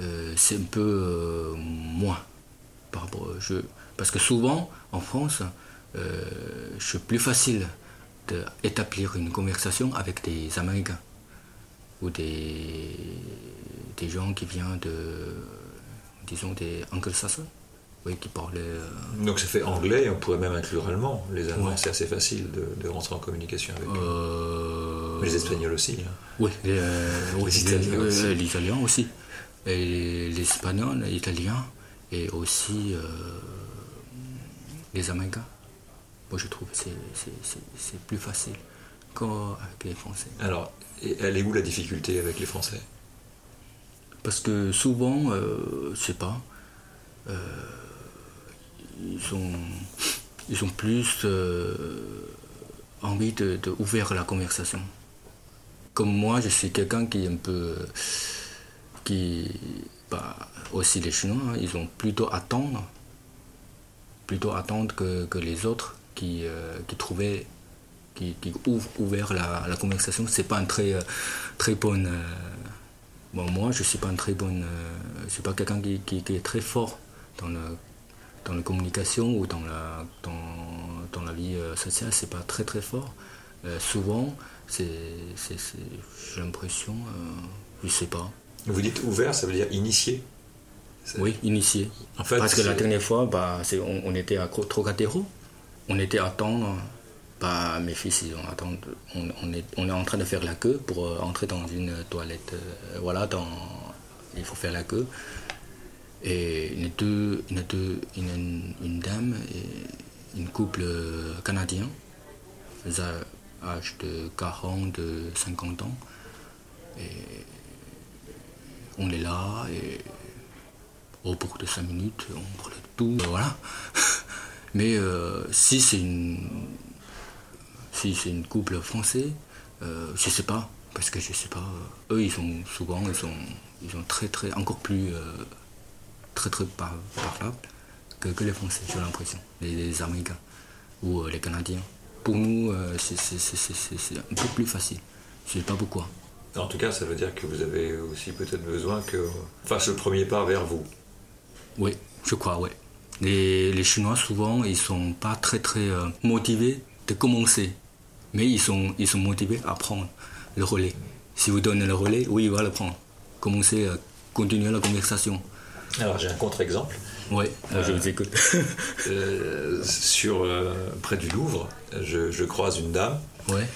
euh, c'est un peu euh, moins. Par rapport, je, parce que souvent, en France, euh, c'est plus facile d'établir une conversation avec des Américains ou des, des gens qui viennent de, disons, des anglo-saxons, oui, qui parlaient... euh, Donc ça fait anglais et on pourrait même inclure allemand. Les Allemands, Ouais. c'est assez facile de, de rentrer en communication avec eux. euh, Mais les Espagnols aussi. hein. Oui, les, euh, Les Italiens euh, aussi. les Italiens aussi. Et les Espagnols, les Italiens, et aussi les Américains. Moi, je trouve que c'est- plus facile qu'avec les Français. Alors, et elle est où la difficulté avec les Français? Parce que souvent, euh, je sais pas, euh, ils ont. ils ont plus euh, envie de, ouvrir la conversation. Comme moi, je suis quelqu'un qui est un peu. qui. bah, aussi les Chinois, hein, ils ont plutôt attendre. plutôt attendre que, que les autres qui, euh, qui trouvaient. qui, qui ouvrent ouvert la, la conversation. C'est pas un très, euh, très bonne. euh, bon, moi, je suis pas un très euh, je suis pas quelqu'un qui, qui- qui est très fort dans le dans la communication ou dans la, dans, dans la vie euh, sociale, c'est pas très très fort. Euh, souvent, c'est, j'ai l'impression, euh, je sais pas. Vous dites ouvert, ça veut dire initié Oui, initié. En fait, Parce que la dernière fois, bah, on, on était à Trocadéro, on était à attendre, bah, mes fils, ils ont attendre, on, on est, on est en train de faire la queue pour euh, entrer dans une toilette. euh, voilà, dans, il faut faire la queue. Et a deux, a deux, une, une dame et une couple euh, canadien, âge de 40, de 50 ans. Et on est là et au bout de 5 minutes, on de tout, euh, voilà. Mais euh, si c'est une si c'est une couple français, euh, je sais pas, parce que je sais pas, eux ils sont souvent ils sont ils sont très très encore plus très très par- parlables que, que les Français, j'ai l'impression, les, les Américains ou euh, les Canadiens. Pour nous, euh, c'est un peu plus facile. Je sais pas pourquoi. En tout cas, ça veut dire que vous avez aussi peut-être besoin que fasse le premier pas vers vous. Oui, je crois, oui. Les, les Chinois, souvent, ils sont pas très très euh, motivés de commencer. Mais ils sont, ils sont motivés à prendre le relais. Si vous donnez le relais, oui, il va le prendre. Commencer à continuer la conversation. Alors j'ai un contre-exemple. Oui, je vous écoute. Euh, sur, euh, près du Louvre, je, je croise une dame ouais,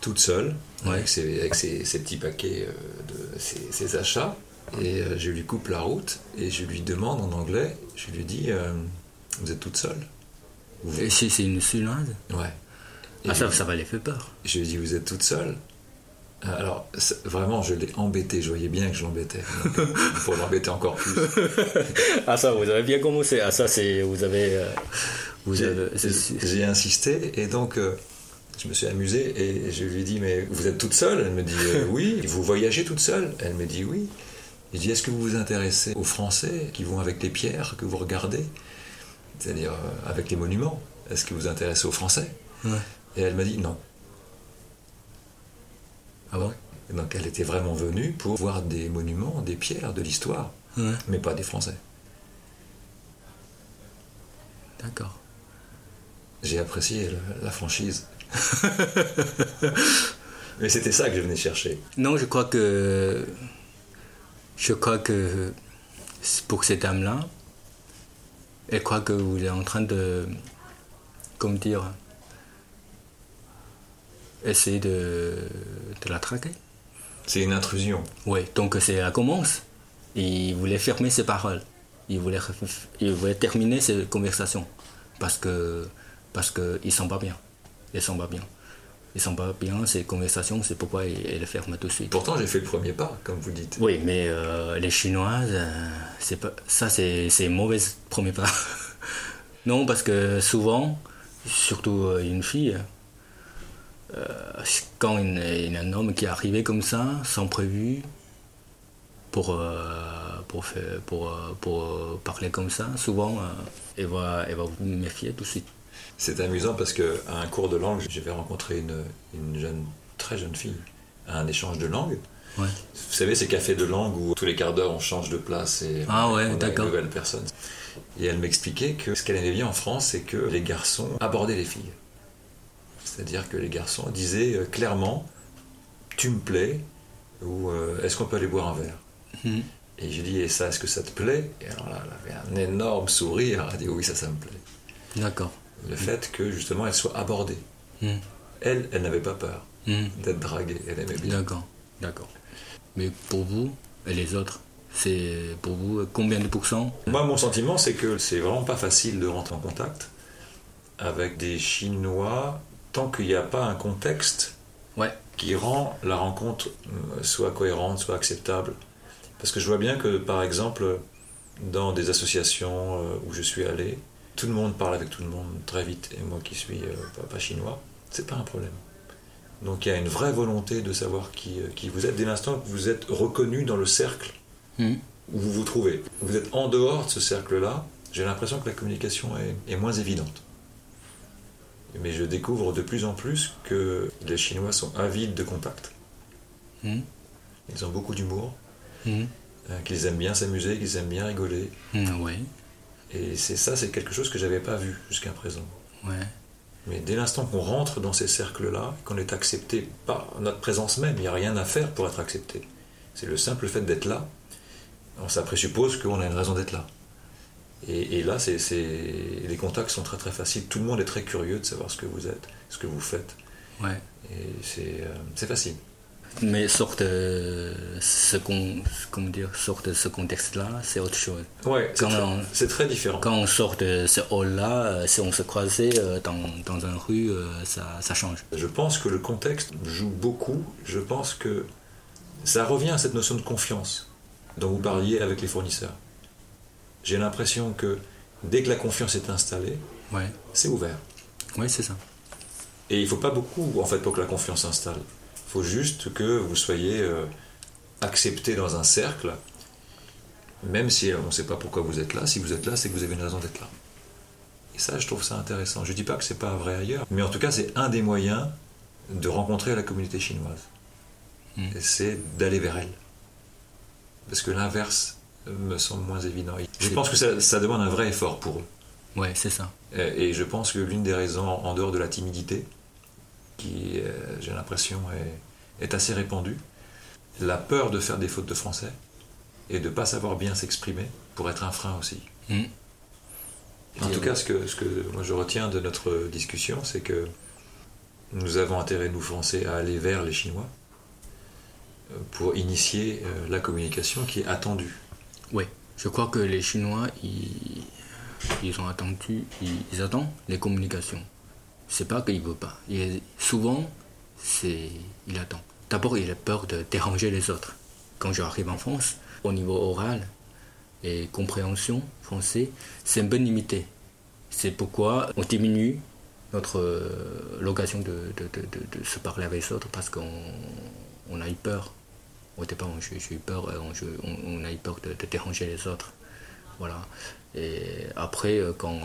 toute seule, Ouais. avec, ses, avec ses- ses petits paquets euh, de ses, ses achats. Et euh, je lui coupe la route et je lui demande en anglais, je lui dis euh, Vous êtes toute seule? Vous- Et si c'est une Chinoise, Ouais. Et ah, ça, je- ça va les faire peur. Je lui dit, vous êtes toute seule? Euh, Alors, c'est- vraiment, je l'ai embêté. Je voyais bien que je l'embêtais. Euh, Pour l'embêter encore plus. Ah, ça, vous avez bien commencé. Ah, ça, c'est. Vous avez. euh, vous J'ai- insisté et donc euh, je me suis amusé et je lui ai dit, mais vous êtes toute seule? Elle me dit, euh, oui. Vous voyagez toute seule? Elle me dit, oui. J'ai dit, est-ce que vous vous intéressez aux Français qui vont avec les pierres que vous regardez? C'est-à-dire euh, avec les monuments Est-ce que vous vous intéressez aux Français? Ouais. Et elle m'a dit, non. Ah bon? Et donc elle était vraiment venue pour voir des monuments, des pierres, de l'histoire, Ouais. mais pas des Français. D'accord. J'ai apprécié la, la franchise. mais c'était ça que je venais chercher. Non, je crois que. Je crois que pour cette dame-là, elle croit que vous êtes en train de. Comment dire Essayer de, de la traquer. C'est une intrusion. Oui, donc c'est elle commence. Il voulait fermer ses paroles. Il voulait, il voulait terminer cette conversation. Parce que. Parce qu'ils sont pas bien. Ils sont pas bien. Ils sont pas bien, ces conversations, c'est pourquoi il, il les ferme tout de suite. Pourtant, j'ai fait le premier pas, comme vous dites. Oui, mais euh, les Chinoises, euh, c'est pas, ça c'est, mauvais premier pas. non, parce que souvent, surtout euh, une fille, quand il y a un homme qui est arrivé comme ça, sans prévu, pour, euh, pour, faire, pour, euh, pour euh, parler comme ça, souvent, euh, elle, va, elle va vous méfier tout de suite. C'est amusant parce que à un cours de langue, j'avais rencontré une, une jeune, très jeune fille à un échange de langue. Ouais. Vous savez, ces cafés de langue où tous les quarts d'heure on change de place et Ah ouais, on a une nouvelle personne. Et elle m'expliquait que ce qu'elle aimait bien en France, c'est que les garçons abordaient les filles. C'est-à-dire que les garçons disaient euh, clairement Tu me plais ou euh, Est-ce qu'on peut aller boire un verre? Mhm. Et j'ai dit Et ça, est-ce que ça te plaît? Et alors là, elle avait un énorme sourire. Elle a dit Oui, ça, ça me plaît. D'accord. Le fait que justement elle soit abordée. Mhm. Elle, elle n'avait pas peur Mhm. d'être draguée. Elle aimait bien. D'accord, d'accord. Mais pour vous et les autres, c'est pour vous combien de pourcents? Moi, mon sentiment, c'est que c'est vraiment pas facile de rentrer en contact avec des Chinois tant qu'il n'y a pas un contexte Ouais. qui rend la rencontre euh, soit cohérente, soit acceptable. Parce que je vois bien que, par exemple, dans des associations euh, où je suis allé, tout le monde parle avec tout le monde très vite, et moi qui suis euh, pas, chinois, c'est pas un problème. Donc il y a une vraie volonté de savoir qui, euh, qui vous êtes dès l'instant que vous êtes reconnu dans le cercle Hmm. où vous vous trouvez. Vous êtes en dehors de ce cercle-là, j'ai l'impression que la communication est, est moins évidente. Mais je découvre de plus en plus que les Chinois sont avides de contact. Hmm. Ils ont beaucoup d'humour, Hmm. euh, qu'ils aiment bien s'amuser, qu'ils aiment bien rigoler. Hmm, Et c'est ça, c'est quelque chose que j'avais pas vu jusqu'à présent. ouais. Mais dès l'instant qu'on rentre dans ces cercles-là, qu'on est accepté par notre présence même, il n'y a rien à faire pour être accepté. C'est le simple fait d'être là. Ça présuppose qu'on a une raison d'être là. Et, et là, c'est, les contacts sont très très faciles. Tout le monde est très curieux de savoir ce que vous êtes, ce que vous faites. ouais. Et c'est, euh, c'est facile. Mais sort de ce qu'on, comment dire, sort de ce contexte-là, c'est autre chose. Ouais, c'est, très, différent. Quand on sort de ce hall-là, euh, si on se croisait euh, dans, dans une rue, euh, ça, ça change. Je pense que le contexte joue beaucoup. Je pense que ça revient à cette notion de confiance dont vous parliez avec les fournisseurs. J'ai l'impression que dès que la confiance est installée, Ouais, c'est ouvert. ouais c'est ça. Et il ne faut pas beaucoup en fait pour que la confiance s'installe. Il faut juste que vous soyez euh, accepté dans un cercle, même si on ne sait pas pourquoi vous êtes là. Si vous êtes là, c'est que vous avez une raison d'être là. Et ça, je trouve ça intéressant. Je ne dis pas que c'est pas vrai ailleurs, mais en tout cas, c'est un des moyens de rencontrer la communauté chinoise. Mm. Et c'est d'aller vers elle. Parce que l'inverse euh, me semble moins évident. Je pense que ça, ça demande un vrai effort pour eux. Ouais, c'est ça. Et et je pense que l'une des raisons, en dehors de la timidité, qui, euh, j'ai l'impression, est, est assez répandue, la peur de faire des fautes de français et de ne pas savoir bien s'exprimer pour être un frein aussi. Hmm. En tout euh, cas, ce que, ce que moi je retiens de notre discussion, c'est que nous avons intérêt, nous Français, à aller vers les Chinois euh, pour initier euh, la communication qui est attendue. Ouais, je crois que les Chinois, ils, ils ont attendu, ils, attendent les communications. C'est pas qu'ils veulent pas. Souvent, c'est, il attend. D'abord, il a peur de déranger les autres. Quand j'arrive en France, au niveau oral et compréhension français, c'est un peu limité. C'est pourquoi on diminue notre euh, l'occasion de- de se parler avec les autres parce qu'on on a eu peur. Au départ, on- eu peur, euh, on, a eu peur de, déranger les autres. Voilà. Et après, euh, quand,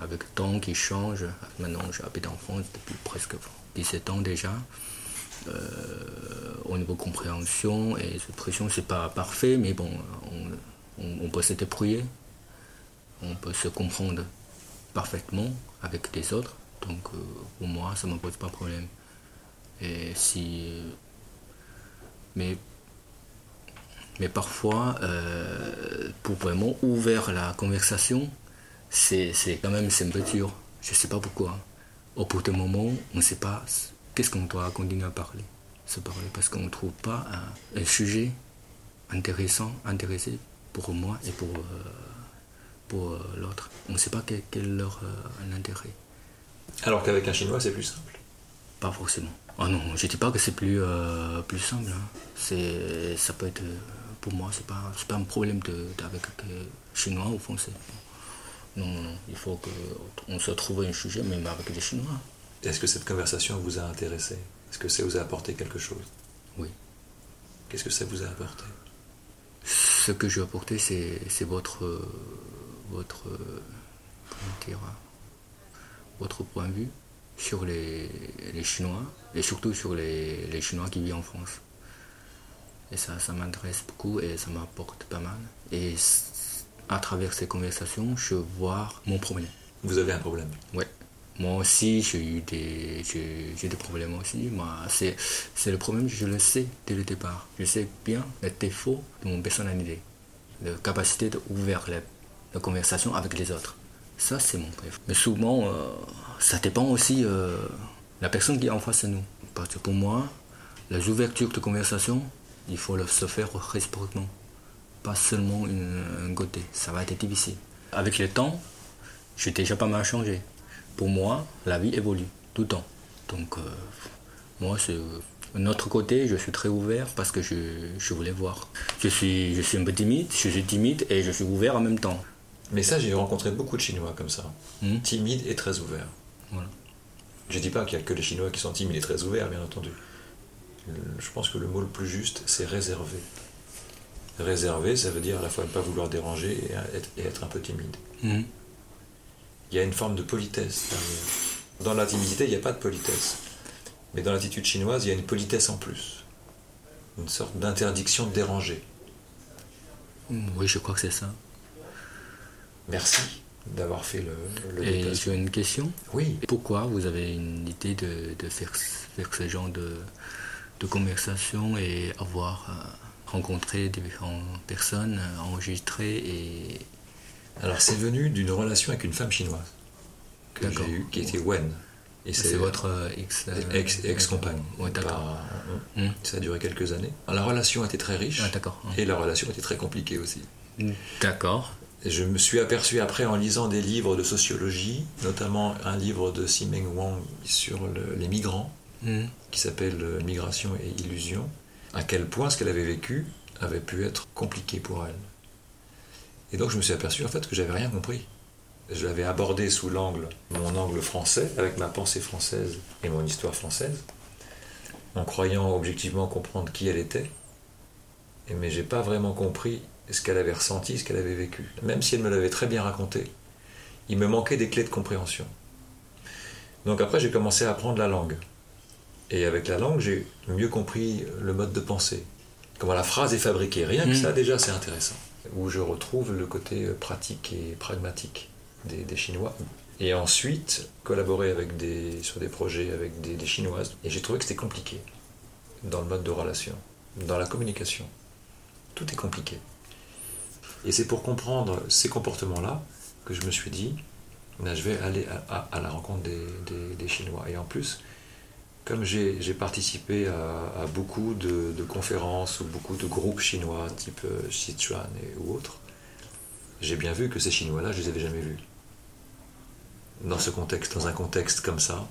avec le temps qui change, maintenant j'habite en France depuis presque 17 ans déjà. Euh, au niveau compréhension et expression, c'est pas parfait, mais bon, on, peut se débrouiller, on peut se comprendre parfaitement avec les autres. Donc pour moi, ça ne me pose pas de problème. Et si. Mais, mais parfois, euh, pour vraiment ouvrir la conversation, c'est quand même c'est un peu dur. Je ne sais pas pourquoi. Au bout d'un moment, on ne sait pas qu'est-ce qu'on doit continuer à parler. Se parler parce qu'on ne trouve pas un, un sujet intéressant, intéressé pour moi et pour, euh, pour euh, l'autre. On ne sait pas quel, quel est leur euh, intérêt. Alors qu'avec un Chinois, c'est plus simple. Pas forcément. Ah non, je dis pas que c'est plus, euh, plus simple. hein. Ça peut être, pour moi, c'est pas, c'est pas un problème de, d'avec euh, chinois ou français. Non, non, non. Il faut qu'on se trouve un sujet, même avec les chinois. Est-ce que cette conversation vous a intéressé? Est-ce que ça vous a apporté quelque chose? Oui. Qu'est-ce que ça vous a apporté? Ce que apporter, c'est, c'est votre, euh, votre, euh, comment dire, votre point de vue sur les, les Chinois et surtout sur les, les Chinois qui vivent en France. Et ça, ça m'intéresse beaucoup et ça m'apporte pas mal. Et à travers ces conversations, je vois mon problème. Vous avez un problème. Ouais. Moi aussi, j'ai eu des, j'ai, des problèmes aussi. C'est, c'est le problème, je le sais dès le départ. Je sais bien les défauts de mon personnalité, la capacité d'ouvrir la, la conversation avec les autres. Ça, c'est mon préf. Mais souvent, euh, ça dépend aussi de la personne qui est en face de nous. Parce que pour moi, les ouvertures de conversation, il faut le, se faire réciproquement. Pas seulement une, un côté. Ça va être difficile. Avec le temps, j'ai déjà pas mal changé. Pour moi, la vie évolue tout le temps. Donc, euh, moi, c'est un autre côté, je suis très ouvert parce que je, je voulais voir. Je suis, je suis un peu timide, je suis timide et je suis ouvert en même temps. Mais ça, j'ai rencontré beaucoup de Chinois comme ça, Hmm? timides et très ouverts. Voilà. Je dis pas qu'il y a que les Chinois qui sont timides et très ouverts, bien entendu. Le- Je pense que le mot le plus juste, c'est réservé. Réservé, ça veut dire à la fois ne pas vouloir déranger et être, et être un peu timide. Hmm. Il y a une forme de politesse derrière. Dans la timidité, il n'y a pas de politesse. Mais dans l'attitude chinoise, il y a une politesse en plus. Une sorte d'interdiction de déranger. Hmm, Oui, je crois que c'est ça. Merci d'avoir fait le, le Et j'ai une question. Oui, Pourquoi vous avez une idée de, de faire, faire ce genre de, de conversation et avoir euh, rencontré différentes personnes, euh, enregistré et. alors c'est venu d'une relation avec une femme chinoise que j'ai eue, qui était Wen. Et C'est votre euh, ex. ex, ex-compagne. Ouais, d'accord. Pas- Hmm. Ça a duré quelques années. La relation était très riche Ah, d'accord. et la relation était très compliquée aussi. D'accord. Je me suis aperçu après en lisant des livres de sociologie, notamment un livre de Simeng Wang sur le- les migrants, Hmm. qui s'appelle euh, Migration et illusion, à quel point ce qu'elle avait vécu avait pu être compliqué pour elle. Et donc je me suis aperçu en fait que j'avais rien compris. Je l'avais abordé sous l'angle, mon angle français, avec ma pensée française et mon histoire française, en croyant objectivement comprendre qui elle était. Et mais j'ai pas vraiment compris ce qu'elle avait ressenti, ce qu'elle avait vécu. Même si elle me l'avait très bien raconté, il me manquait des clés de compréhension. Donc après j'ai commencé à apprendre la langue. Et avec la langue, j'ai mieux compris le mode de pensée, comment la phrase est fabriquée. Rien que Mm. ça, déjà, c'est intéressant. Où je retrouve le côté euh, pratique et pragmatique des, des Chinois. Et ensuite, collaborer avec des, sur des projets avec des, des Chinoises. Et j'ai trouvé que c'était compliqué dans le mode de relation, dans la communication. Tout est compliqué. Et c'est pour comprendre ces comportements-là que je me suis dit, ben, je vais aller à, à- à la rencontre des, des- des Chinois. Et en plus, comme j'ai participé à, beaucoup de, conférences ou beaucoup de groupes chinois, type euh, Sichuan ou autres, j'ai bien vu que ces Chinois-là, je les avais jamais vus. Dans ce contexte, dans un contexte comme ça,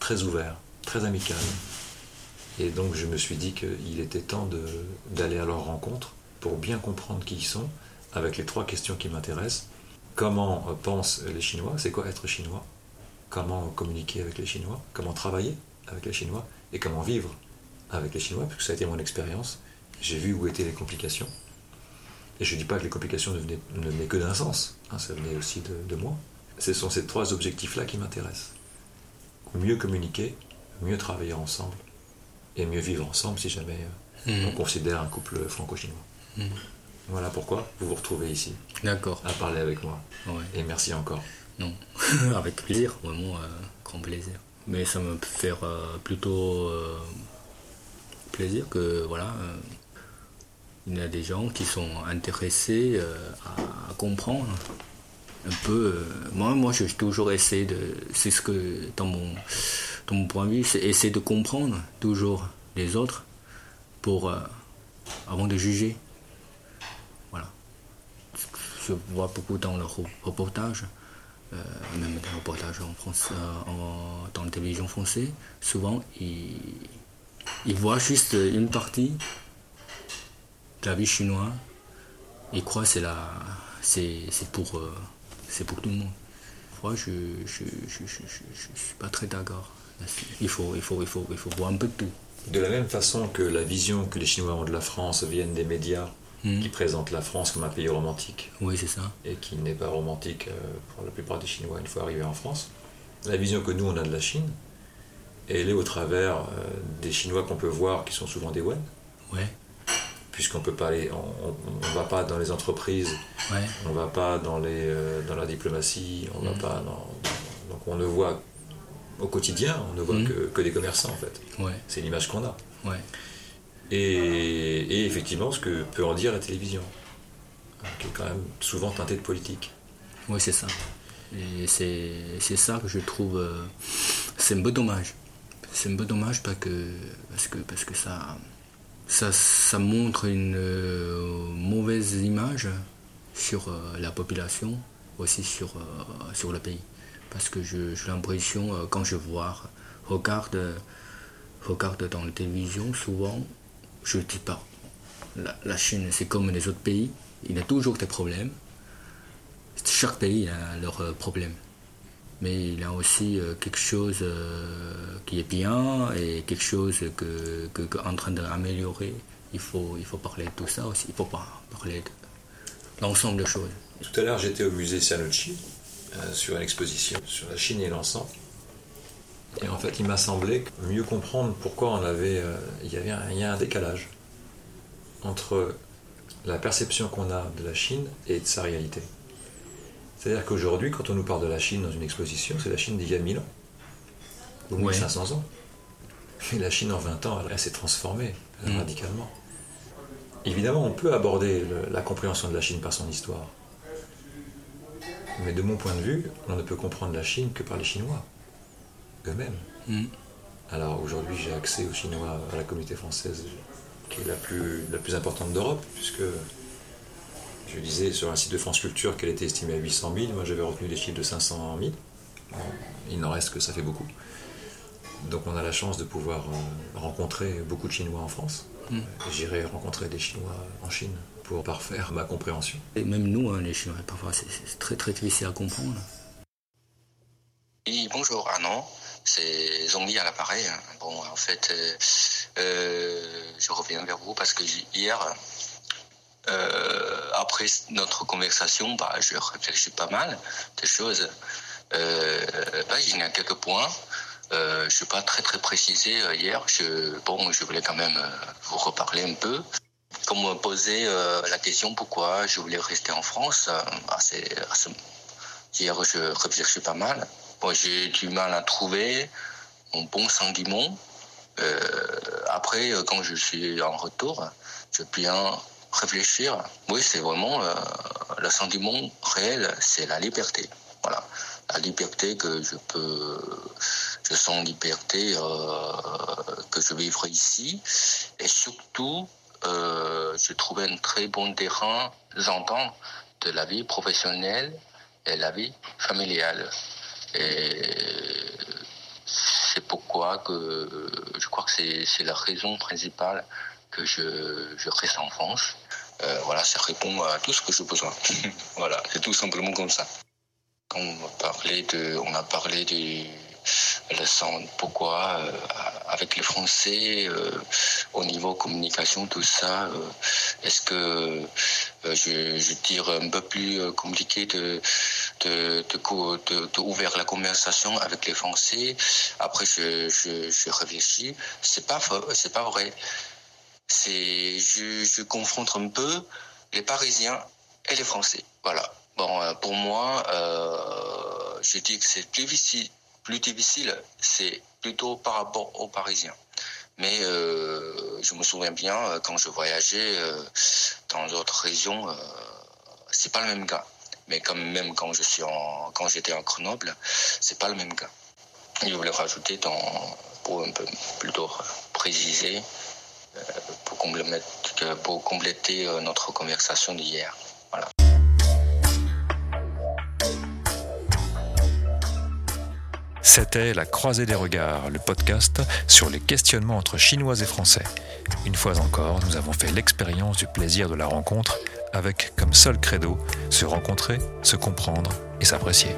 très ouvert, très amical. Et donc je me suis dit qu'il était temps d'aller à leur rencontre pour bien comprendre qui ils sont, avec les trois questions qui m'intéressent. Comment euh, pensent les Chinois? C'est quoi être chinois? Comment communiquer avec les Chinois? Comment travailler? Avec les Chinois et comment vivre avec les Chinois, puisque ça a été mon expérience. J'ai vu où étaient les complications. Et je ne dis pas que les complications ne venaient, ne venaient que d'un sens, hein, ça venait aussi de, de moi. Ce sont ces trois objectifs-là qui m'intéressent. Mieux communiquer, mieux travailler ensemble, et mieux vivre ensemble si jamais euh, Hmm. on considère un couple franco-chinois. Hmm. Voilà pourquoi vous vous retrouvez ici, D'accord. à parler avec moi. Ouais. Et merci encore. Non. Avec plaisir, vraiment euh, grand plaisir. Mais ça me fait euh, plutôt euh, plaisir que voilà, euh, il y a des gens qui sont intéressés à, comprendre un peu. moi, moi, je toujours essayé de, c'est ce que dans mon, dans mon point de vue, c'est essayer de comprendre toujours les autres pour avant de juger. Voilà. Je vois beaucoup dans le re- reportage euh, même dans le reportage en France, en- dans la télévision française, souvent ils, ils voient juste une partie de la vie chinoise. Ils croient que c'est c'est, c'est pour, euh, c'est pour tout le monde. Moi, je, je, je, je, je- suis pas très d'accord. Il faut, il faut, il faut, il faut voir un peu de tout. De la même façon que la vision que les Chinois ont de la France viennent des médias Hmm. qui présentent la France comme un pays romantique Oui, c'est ça. et qui n'est pas romantique euh, pour la plupart des Chinois une fois arrivés en France, la vision que nous on a de la Chine, elle est au travers euh, des Chinois qu'on peut voir qui sont souvent des Wen, Ouais, puisqu'on peut pas aller, on, on- on va pas dans les entreprises, ouais, on va pas dans les euh, dans la diplomatie, on va Mm. pas dans, donc on ne voit au quotidien, on ne voit Mm. que, que des commerçants en fait. ouais, C'est l'image qu'on a. ouais. Et, effectivement, ce que peut en dire la télévision, qui est quand même souvent teintée de politique. Oui, c'est ça. Et c'est, ça que je trouve. euh, c'est un peu dommage. C'est un peu dommage parce que, parce que, parce que ça, ça, ça montre une euh, mauvaise image sur euh, la population, aussi sur, sur le pays. Parce que j'ai l'impression, quand je vois, regarde, regarde dans la télévision, souvent, je dis pas. La, Chine, c'est comme les autres pays, il a toujours des problèmes chaque pays a leurs problèmes. Mais il a aussi quelque chose qui est bien et quelque chose que, que, en train d'améliorer. Il faut, il faut parler de tout ça aussi. Il faut pas parler de l'ensemble des choses. Tout à l'heure, j'étais au musée Cianocci sur une exposition sur la Chine et l'encens. Et en fait, il m'a semblé mieux comprendre pourquoi on avait, euh, il, y avait un, il y a un décalage entre la perception qu'on a de la Chine et de sa réalité. C'est-à-dire qu'aujourd'hui, quand on nous parle de la Chine dans une exposition, c'est la Chine d'il y a 1000 ans, ou 1500 ans. Mais la Chine en 20 ans, elle, s'est transformée mm. radicalement. Évidemment, on peut aborder la compréhension de la Chine par son histoire. Mais de mon point de vue, on ne peut comprendre la Chine que par les Chinois eux-mêmes. Mm. Alors aujourd'hui, j'ai accès aux Chinois, à la communauté française, qui est la plus, la plus importante d'Europe, puisque je disais sur un site de France Culture qu'elle était estimée à 800 000. Moi, j'avais retenu des chiffres de 500 000. il n'en reste que ça fait beaucoup. Donc, on a la chance de pouvoir euh, rencontrer beaucoup de Chinois en France. Mm. J'irai rencontrer des Chinois en Chine pour parfaire ma compréhension. Et même nous, hein, les Chinois, parfois, c'est très très difficile à comprendre. Oui, bonjour Arnaud, c'est Zombie à l'appareil. Bon, en fait, euh, euh, je reviens vers vous parce que hier, euh, après notre conversation, bah, je réfléchis pas mal des choses. bah, il y a quelques points. je ne suis pas très très précisé hier. Je, bon, je voulais quand même vous reparler un peu. Comme me poser la question pourquoi je voulais rester en France, bah, hier je réfléchis pas mal. Bon, j'ai du mal à trouver mon bon sentiment. Euh, après, euh, quand je suis en retour, je bien réfléchir. Oui, c'est vraiment euh, le sentiment réel, c'est la liberté. Voilà, la liberté que je peux, je sens liberté que je vivre ici, et surtout, je trouve un très bon terrain d'entendre de la vie professionnelle et la vie familiale. C'est pourquoi que je crois que c'est la raison principale que je, je reste en France. Euh, voilà, ça répond à tout ce que j'ai besoin. voilà, c'est tout simplement comme ça. Quand on a parlé de, on a parlé du le sens, pourquoi euh, avec les Français euh, au niveau communication tout ça euh, est-ce que je, je dire un peu plus compliqué de de, ouvrir la conversation avec les Français. Après je, réfléchis. C'est pas pas vrai. Je, confronte un peu les Parisiens et les Français. Voilà. Bon pour moi je dis que c'est plus difficile c'est plutôt par rapport aux Parisiens. Mais euh, je me souviens bien euh, quand je voyageais euh, dans d'autres régions, c'est pas le même cas. Mais quand même quand je suis en, quand j'étais en Grenoble, c'est pas le même cas. Je voulais rajouter pour un peu plutôt préciser, pour compléter, pour compléter notre conversation d'hier. Voilà. C'était La Croisée des Regards, le podcast sur les questionnements entre Chinois et Français. Une fois encore, nous avons fait l'expérience du plaisir de la rencontre avec comme seul credo se rencontrer, se comprendre et s'apprécier.